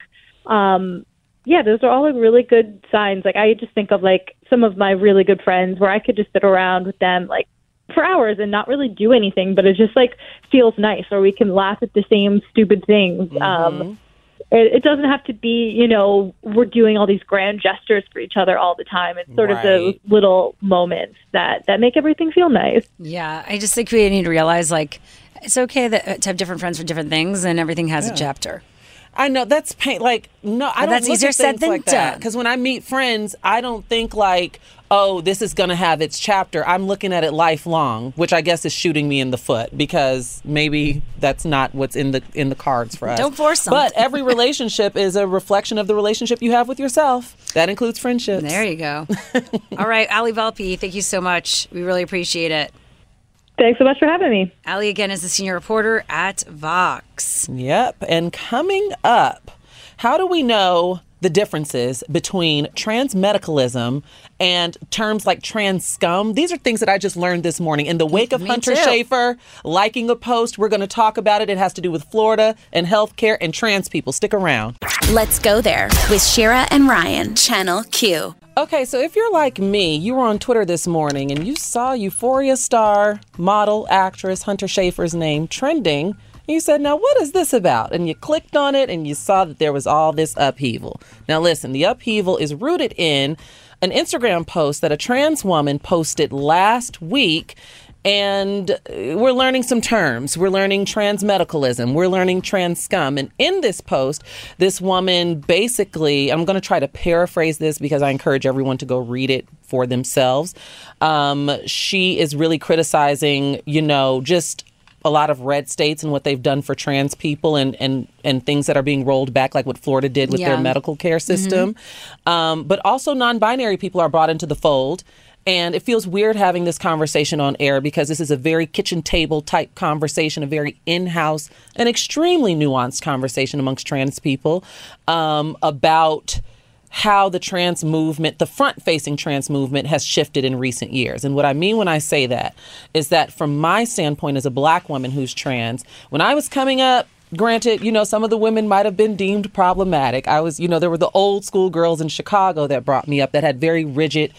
um, yeah, those are all like really good signs. Like I just think of like some of my really good friends where I could just sit around with them like for hours and not really do anything, but it just like feels nice, or we can laugh at the same stupid things. Mm-hmm. Um, it, it doesn't have to be, you know, we're doing all these grand gestures for each other all the time. It's sort Right. of those little moments that that make everything feel nice. Yeah, I just think we need to realize like it's okay that to have different friends for different things, and everything has Yeah. a chapter. I know that's pain. Like no, I But don't. that's look easier at said than like that. done. Because when I meet friends, I don't think like, oh, this is going to have its chapter. I'm looking at it lifelong, which I guess is shooting me in the foot because maybe that's not what's in the in the cards for us. Don't force But every relationship is a reflection of the relationship you have with yourself. That includes friendships. There you go. All right, Allie Volpe, thank you so much. We really appreciate it. Thanks so much for having me. Allie again is the senior reporter at Vox. Yep. And coming up, how do we know the differences between trans medicalism and terms like trans scum? These are things that I just learned this morning. In the wake of Me Hunter too. Schafer liking a post, we're going to talk about it. It has to do with Florida and healthcare and trans people. Stick around. Let's go there with Shira and Ryan, Channel Q. Okay, so if you're like me, you were on Twitter this morning and you saw Euphoria star, model, actress Hunter Schafer's name trending. And you said, Now, what is this about? And you clicked on it and you saw that there was all this upheaval. Now, listen, the upheaval is rooted in an Instagram post that a trans woman posted last week. And uh, we're learning some terms. We're learning trans medicalism. We're learning trans scum. And in this post, this woman basically, I'm going to try to paraphrase this because I encourage everyone to go read it for themselves. Um, she is really criticizing, you know, just a lot of red states and what they've done for trans people and and and things that are being rolled back, like what Florida did with Yeah. their medical care system. Um, but also, non-binary people are brought into the fold. And it feels weird having this conversation on air because this is a very kitchen table type conversation, a very in house, an extremely nuanced conversation amongst trans people um, about how the trans movement, the front facing trans movement, has shifted in recent years. And what I mean when I say that is that from my standpoint as a black woman who's trans, when I was coming up, granted, you know, some of the women might have been deemed problematic. I was, you know, there were the old school girls in Chicago that brought me up that had very rigid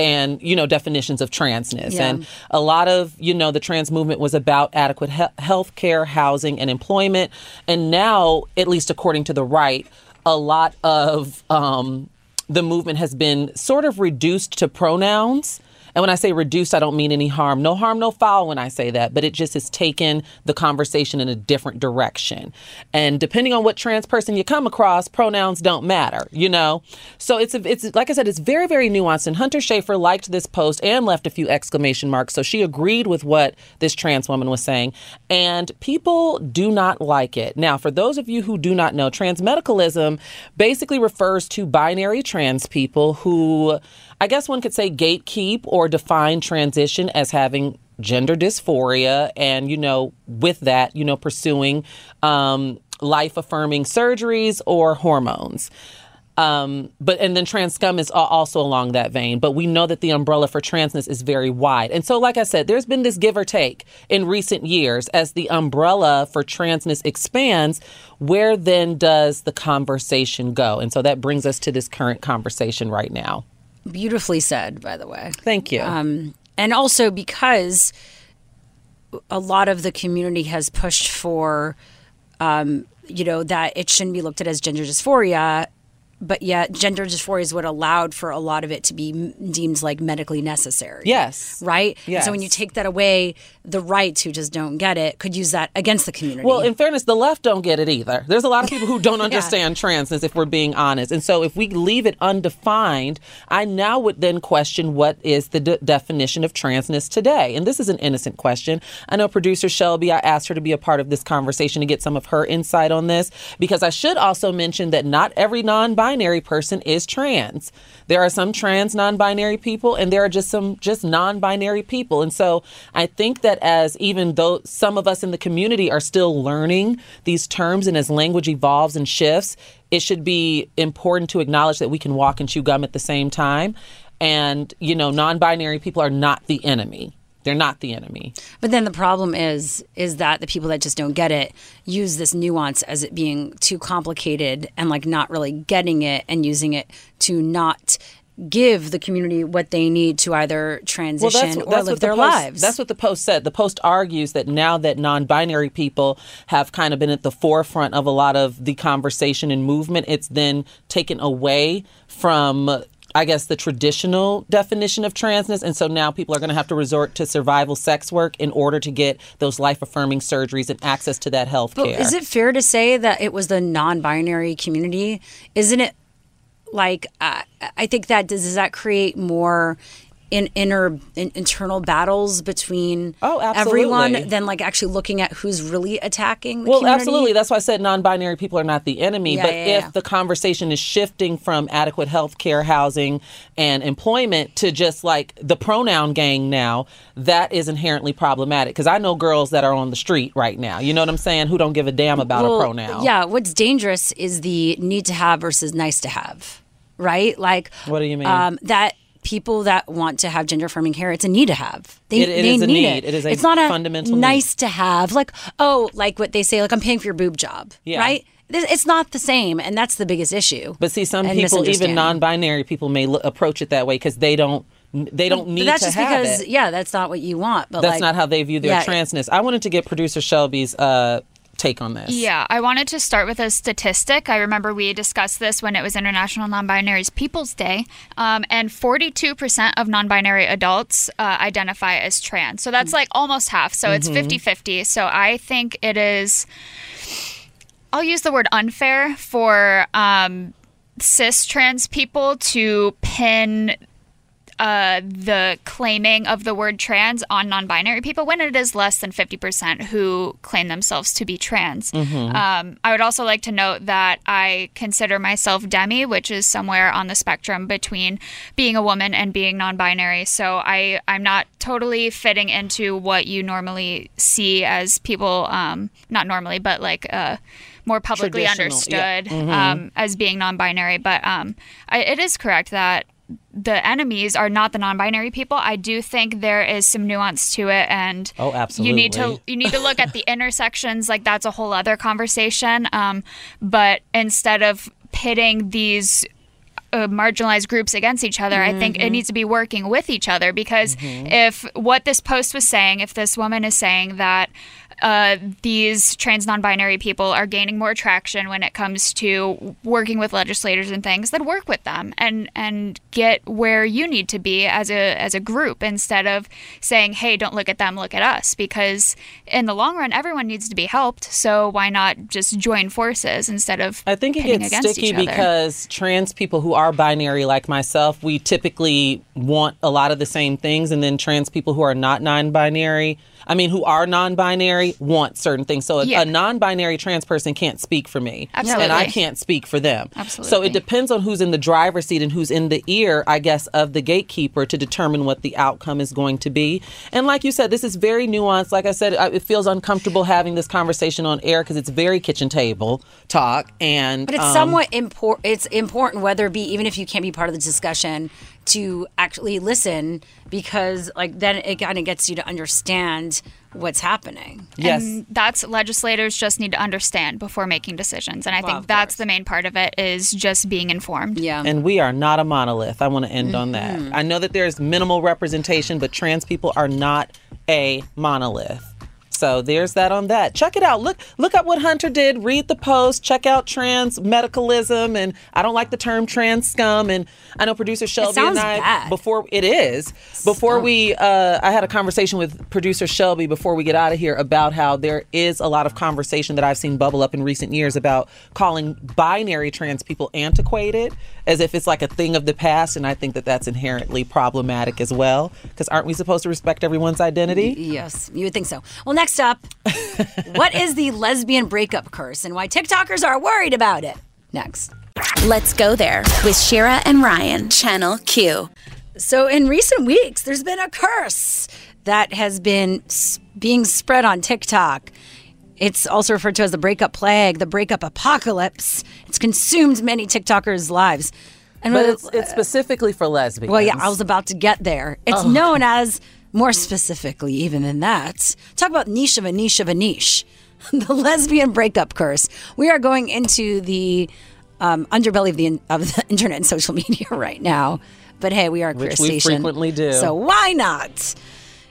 and you know definitions of transness. Yeah. and a lot of you know the trans movement was about adequate he- health care housing and employment. And now at least according to the right a lot of um, the movement has been sort of reduced to pronouns and when I say reduced, I don't mean any harm. No harm, no foul when I say that, but it just has taken the conversation in a different direction. And depending on what trans person you come across, pronouns don't matter, you know? So it's, a, it's like I said, it's very, very nuanced. And Hunter Schafer liked this post and left a few exclamation marks. So she agreed with what this trans woman was saying. And people do not like it. Now, for those of you who do not know, transmedicalism basically refers to binary trans people who I guess one could say gatekeep or define transition as having gender dysphoria and, you know, with that, you know, pursuing um, life affirming surgeries or hormones. Um, but and then trans scum is also along that vein. But we know that the umbrella for transness is very wide. And so, like I said, there's been this give or take in recent years as the umbrella for transness expands. Where then does the conversation go? And so that brings us to this current conversation right now. Beautifully said, by the way. Thank you. Um, and also because a lot of the community has pushed for, um, you know, that it shouldn't be looked at as gender dysphoria. But yet, gender dysphoria is what allowed for a lot of it to be deemed like medically necessary. Yes. Right? Yes. So when you take that away, the rights who just don't get it could use that against the community. Well, in fairness, the left don't get it either. There's a lot of people who don't understand transness, if we're being honest. And so, if we leave it undefined, I now would then question what is the de- definition of transness today. And this is an innocent question. I know producer Shelby. I asked her to be a part of this conversation to get some of her insight on this because I should also mention that not every non-binary person is trans. There are some trans non-binary people, and there are just some just non-binary people. And so, I think that as even though some of us in the community are still learning these terms and as language evolves and shifts, it should be important to acknowledge that we can walk and chew gum at the same time. And, you know, non binary people are not the enemy. They're not the enemy. But then the problem is is that the people that just don't get it use this nuance as it being too complicated and like not really getting it and using it to not give the community what they need to either transition or live their the post, lives. That's what the post said. The post argues that now that non-binary people have kind of been at the forefront of a lot of the conversation and movement, it's then taken away from I guess the traditional definition of transness, and so now people are going to have to resort to survival sex work in order to get those life-affirming surgeries and access to that health But care. is it fair to say that it was the non-binary community? Isn't it like uh, I think that does, does that create more in inner in, internal battles between Oh, everyone than like actually looking at who's really attacking the well, community? absolutely. That's why I said non-binary people are not the enemy. Yeah, but yeah, if yeah. the conversation is shifting from adequate health care, housing, and employment to just like the pronoun gang now, that is inherently problematic. Because I know girls that are on the street right now. You know what I'm saying? Who don't give a damn about Well, a pronoun. Yeah, what's dangerous is the need to have versus nice to have, right? Like, What do you mean? Um, that people that want to have gender affirming hair, it's a need to have. They, It- it they is a need, need. it. It is a it's not a fundamental need. nice to have. Like, oh, like what they say, like I'm paying for your boob job, Yeah. right? It's not the same, and that's the biggest issue. But see, some people, even non-binary people, may lo- approach it that way because they don't. They don't need that's to just have because, it. yeah, that's not what you want. But That's like, not how they view their yeah, transness. I wanted to get producer Shelby's uh, take on this. Yeah, I wanted to start with a statistic. I remember we discussed this when it was International Non Binaries Peoples Day, um, and 42% of non binary adults uh, identify as trans. So that's like almost half. So it's Mhm. 50 50. So I think it is, I'll use the word unfair for um, cis trans people to pin uh, the claiming of the word trans on non-binary people when it is less than 50% who claim themselves to be trans. Mhm. Um, I would also like to note that I consider myself demi, which is somewhere on the spectrum between being a woman and being non-binary. So I I'm not totally fitting into what you normally see as people, um, not normally, but like uh, more publicly Traditional, yeah. understood Mhm. um, as being non-binary. But um, I, it is correct that the enemies are not the non-binary people. I do think there is some nuance to it, and Oh, absolutely, you need to you need to look at the intersections. Like that's a whole other conversation. Um, but instead of pitting these uh, marginalized groups against each other, I think it Mhm. needs to be working with each other because if what this post was saying, if this woman is saying that uh, these trans non-binary people are gaining more traction when it comes to working with legislators and things, then work with them and and get where you need to be as a as a group instead of saying, "Hey, don't look at them, look at us," because in the long run, everyone needs to be helped. So why not just join forces instead of I think it gets sticky because trans people who are binary, like myself, we typically want a lot of the same things, and then trans people who are not non-binary, I mean, who are non-binary, want certain things. So a, Yeah. a non-binary trans person can't speak for me, and I can't speak for them. Absolutely. So it depends on who's in the driver's seat and who's in the ear, I guess, of the gatekeeper to determine what the outcome is going to be. And like you said, this is very nuanced. Like I said, it feels uncomfortable having this conversation on air because it's very kitchen table talk, and But it's um, somewhat important. It's important whether it be even if you can't be part of the discussion to actually listen because like then it kind of gets you to understand what's happening. And that's legislators just need to understand before making decisions. And I Well, think that's the main part of it is just being informed. Yeah. And we are not a monolith. I want to end on that. Mhm. I know that there's minimal representation, but trans people are not a monolith. So there's that on that. Check it out. Look look up what Hunter did. Read the post. Check out trans medicalism. And I don't like the term trans scum. And I know producer Shelby and I bad. before it is before we uh, I had a conversation with producer Shelby before we get out of here about how there is a lot of conversation that I've seen bubble up in recent years about calling binary trans people antiquated as if it's like a thing of the past and I think that that's inherently problematic as well because aren't we supposed to respect everyone's identity? Yes, you would think so. Well, next up, what is the lesbian breakup curse and why TikTokers are worried about it? Next. Let's go there with Shira and Ryan, Channel Q. So, in recent weeks, there's been a curse that has been being spread on TikTok. It's also referred to as the breakup plague, the breakup apocalypse. It's consumed many TikTokers' lives. And But it's, it's specifically for lesbians. well, yeah, I was about to get there. It's Oh. known as, more specifically, even than that, talk about niche of a niche of a niche. the lesbian breakup curse. We are going into the um, underbelly of the of the internet and social media right now. But hey, we are a queer Which we station, frequently do. So why not?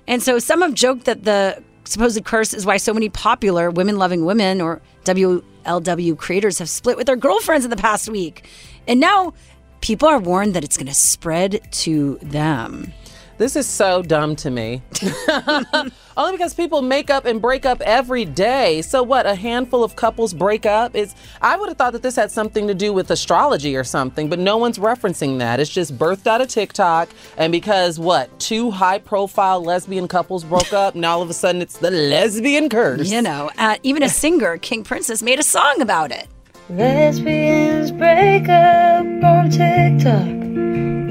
And so some have joked that the supposed curse is why so many popular women-loving women or WLW creators have split with their girlfriends in the past week, and now people are warned that it's going to spread to them. This is so dumb to me. Only because people make up and break up every day. So what? A handful of couples break up? Is I would have thought that this had something to do with astrology or something, but no one's referencing that. It's just birthed out of TikTok, and because what? Two high-profile lesbian couples broke up, and all of a sudden it's the lesbian curse. You know, uh, even a singer, King Princess, made a song about it. Lesbians break up on TikTok,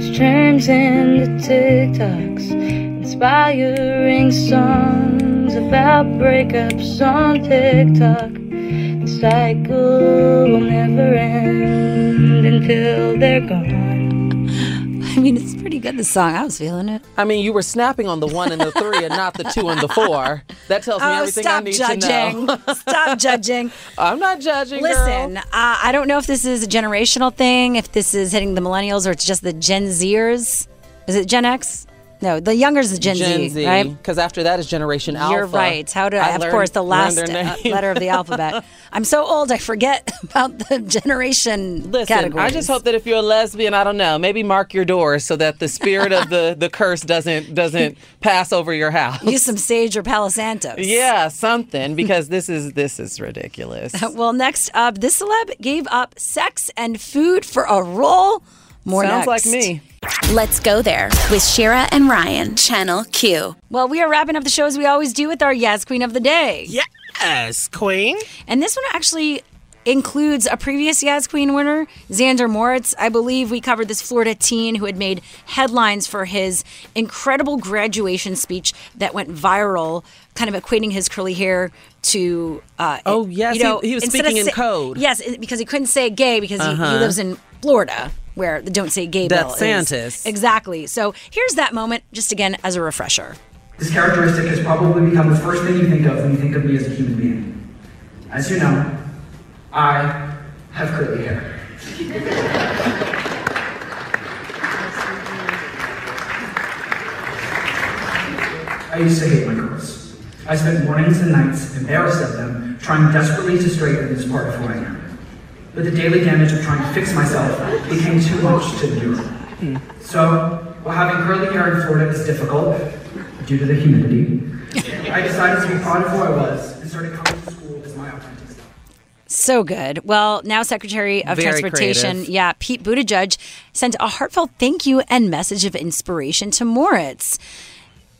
which turns into TikToks, inspiring songs about breakups on TikTok. The cycle will never end until they're gone. I mean, it's pretty good, the song. I was feeling it. I mean, you were snapping on the one and the three and not the two and the four. That tells me Oh, everything I need judging. to know. Stop judging. I'm not judging. girl. Listen, uh, I don't know if this is a generational thing, if this is hitting the millennials or it's just the Gen Zers. Is it Gen X? No, the younger is the Gen, Gen Z, right? Because after that is Generation Alpha. You're right. How do I, of learned- course, the last uh, letter of the alphabet. I'm so old, I forget about the generation Listen, categories. I just hope that if you're a lesbian, I don't know, maybe mark your doors so that the spirit of the, the curse doesn't doesn't pass over your house. Use some sage or Palo Santos. Yeah, something because this is this is ridiculous. Well, next up, this celeb gave up sex and food for a role More Sounds next. like me. Let's go there with Shira and Ryan, Channel Q. Well, we are wrapping up the show as we always do with our Yes Queen of the Day. Yes, Queen. And this one actually includes a previous Yes Queen winner, Zander Moricz. I believe we covered this Florida teen who had made headlines for his incredible graduation speech that went viral, kind of equating his curly hair to. Uh, Oh, yes, you know, he- he was instead of speaking in code. Yes, because he couldn't say gay because he, he Uh-huh. lives in Florida. Where the don't say gay That's bill is. Santis. Exactly. So here's that moment, just again as a refresher. This characteristic has probably become the first thing you think of when you think of me as a human being. As you know, I have curly hair. I used to hate my curls. I spent mornings and nights embarrassed of them, trying desperately to straighten this part of who I am. But the daily damage of trying to fix myself became too much to endure. So, while having curly hair in Florida is difficult due to the humidity, I decided to be proud of who I was and started coming to school as my authentic self. So good. Well, now Secretary of Very Transportation, creative. yeah, Pete Buttigieg sent a heartfelt thank you and message of inspiration to Moricz.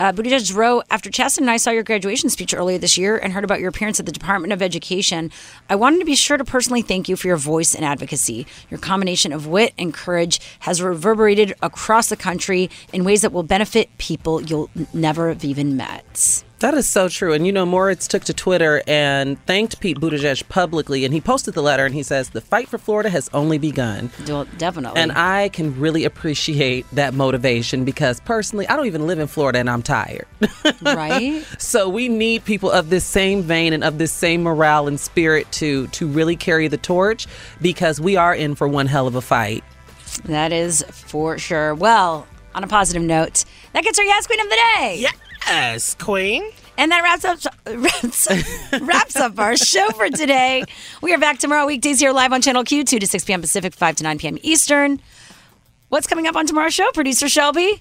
Uh, Buttigieg wrote, after Chasten and I saw your graduation speech earlier this year and heard about your appearance at the Department of Education, I wanted to be sure to personally thank you for your voice and advocacy. Your combination of wit and courage has reverberated across the country in ways that will benefit people you'll never have even met. That is so true. And you know, Moricz took to Twitter and thanked Pete Buttigieg publicly. And he posted the letter and he says, The fight for Florida has only begun. Well, definitely. And I can really appreciate that motivation because personally, I don't even live in Florida and I'm tired. right? so we need people of this same vein and of this same morale and spirit to to really carry the torch because we are in for one hell of a fight. That is for sure. Well, on a positive note, that gets our Yes Queen of the Day. Yes, Queen. And that wraps up wraps, wraps up our show for today. We are back tomorrow weekdays here live on Channel Q, 2 to 6 p.m. Pacific, 5 to 9 p.m. Eastern. What's coming up on tomorrow's show, producer Shelby?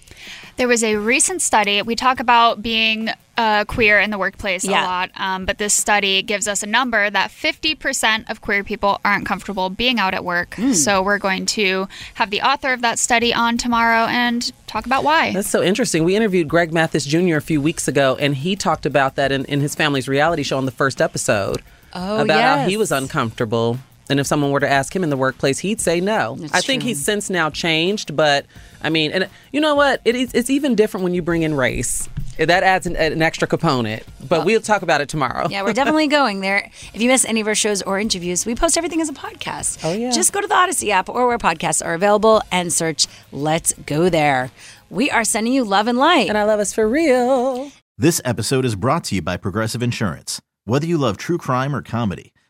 There was a recent study. We talk about being uh, queer in the workplace Yeah. a lot, um, but this study gives us a number that 50% of queer people aren't comfortable being out at work. Hmm. So we're going to have the author of that study on tomorrow and talk about why. That's so interesting. We interviewed Greg Mathis Jr. a few weeks ago, and he talked about that in, in his family's reality show on the first episode. Oh, about how he was uncomfortable. And if someone were to ask him in the workplace, he'd say no. I think he's since now changed, but I mean, and you know what? It is, it's even different when you bring in race. That adds an, an extra component, but we'll talk about it tomorrow. Yeah, we're definitely going there. If you miss any of our shows or interviews, we post everything as a podcast. Oh, yeah. Just go to the Audacy app or where podcasts are available and search Let's Go There. We are sending you love and light. And I love us for real. This episode is brought to you by Progressive Insurance. Whether you love true crime or comedy,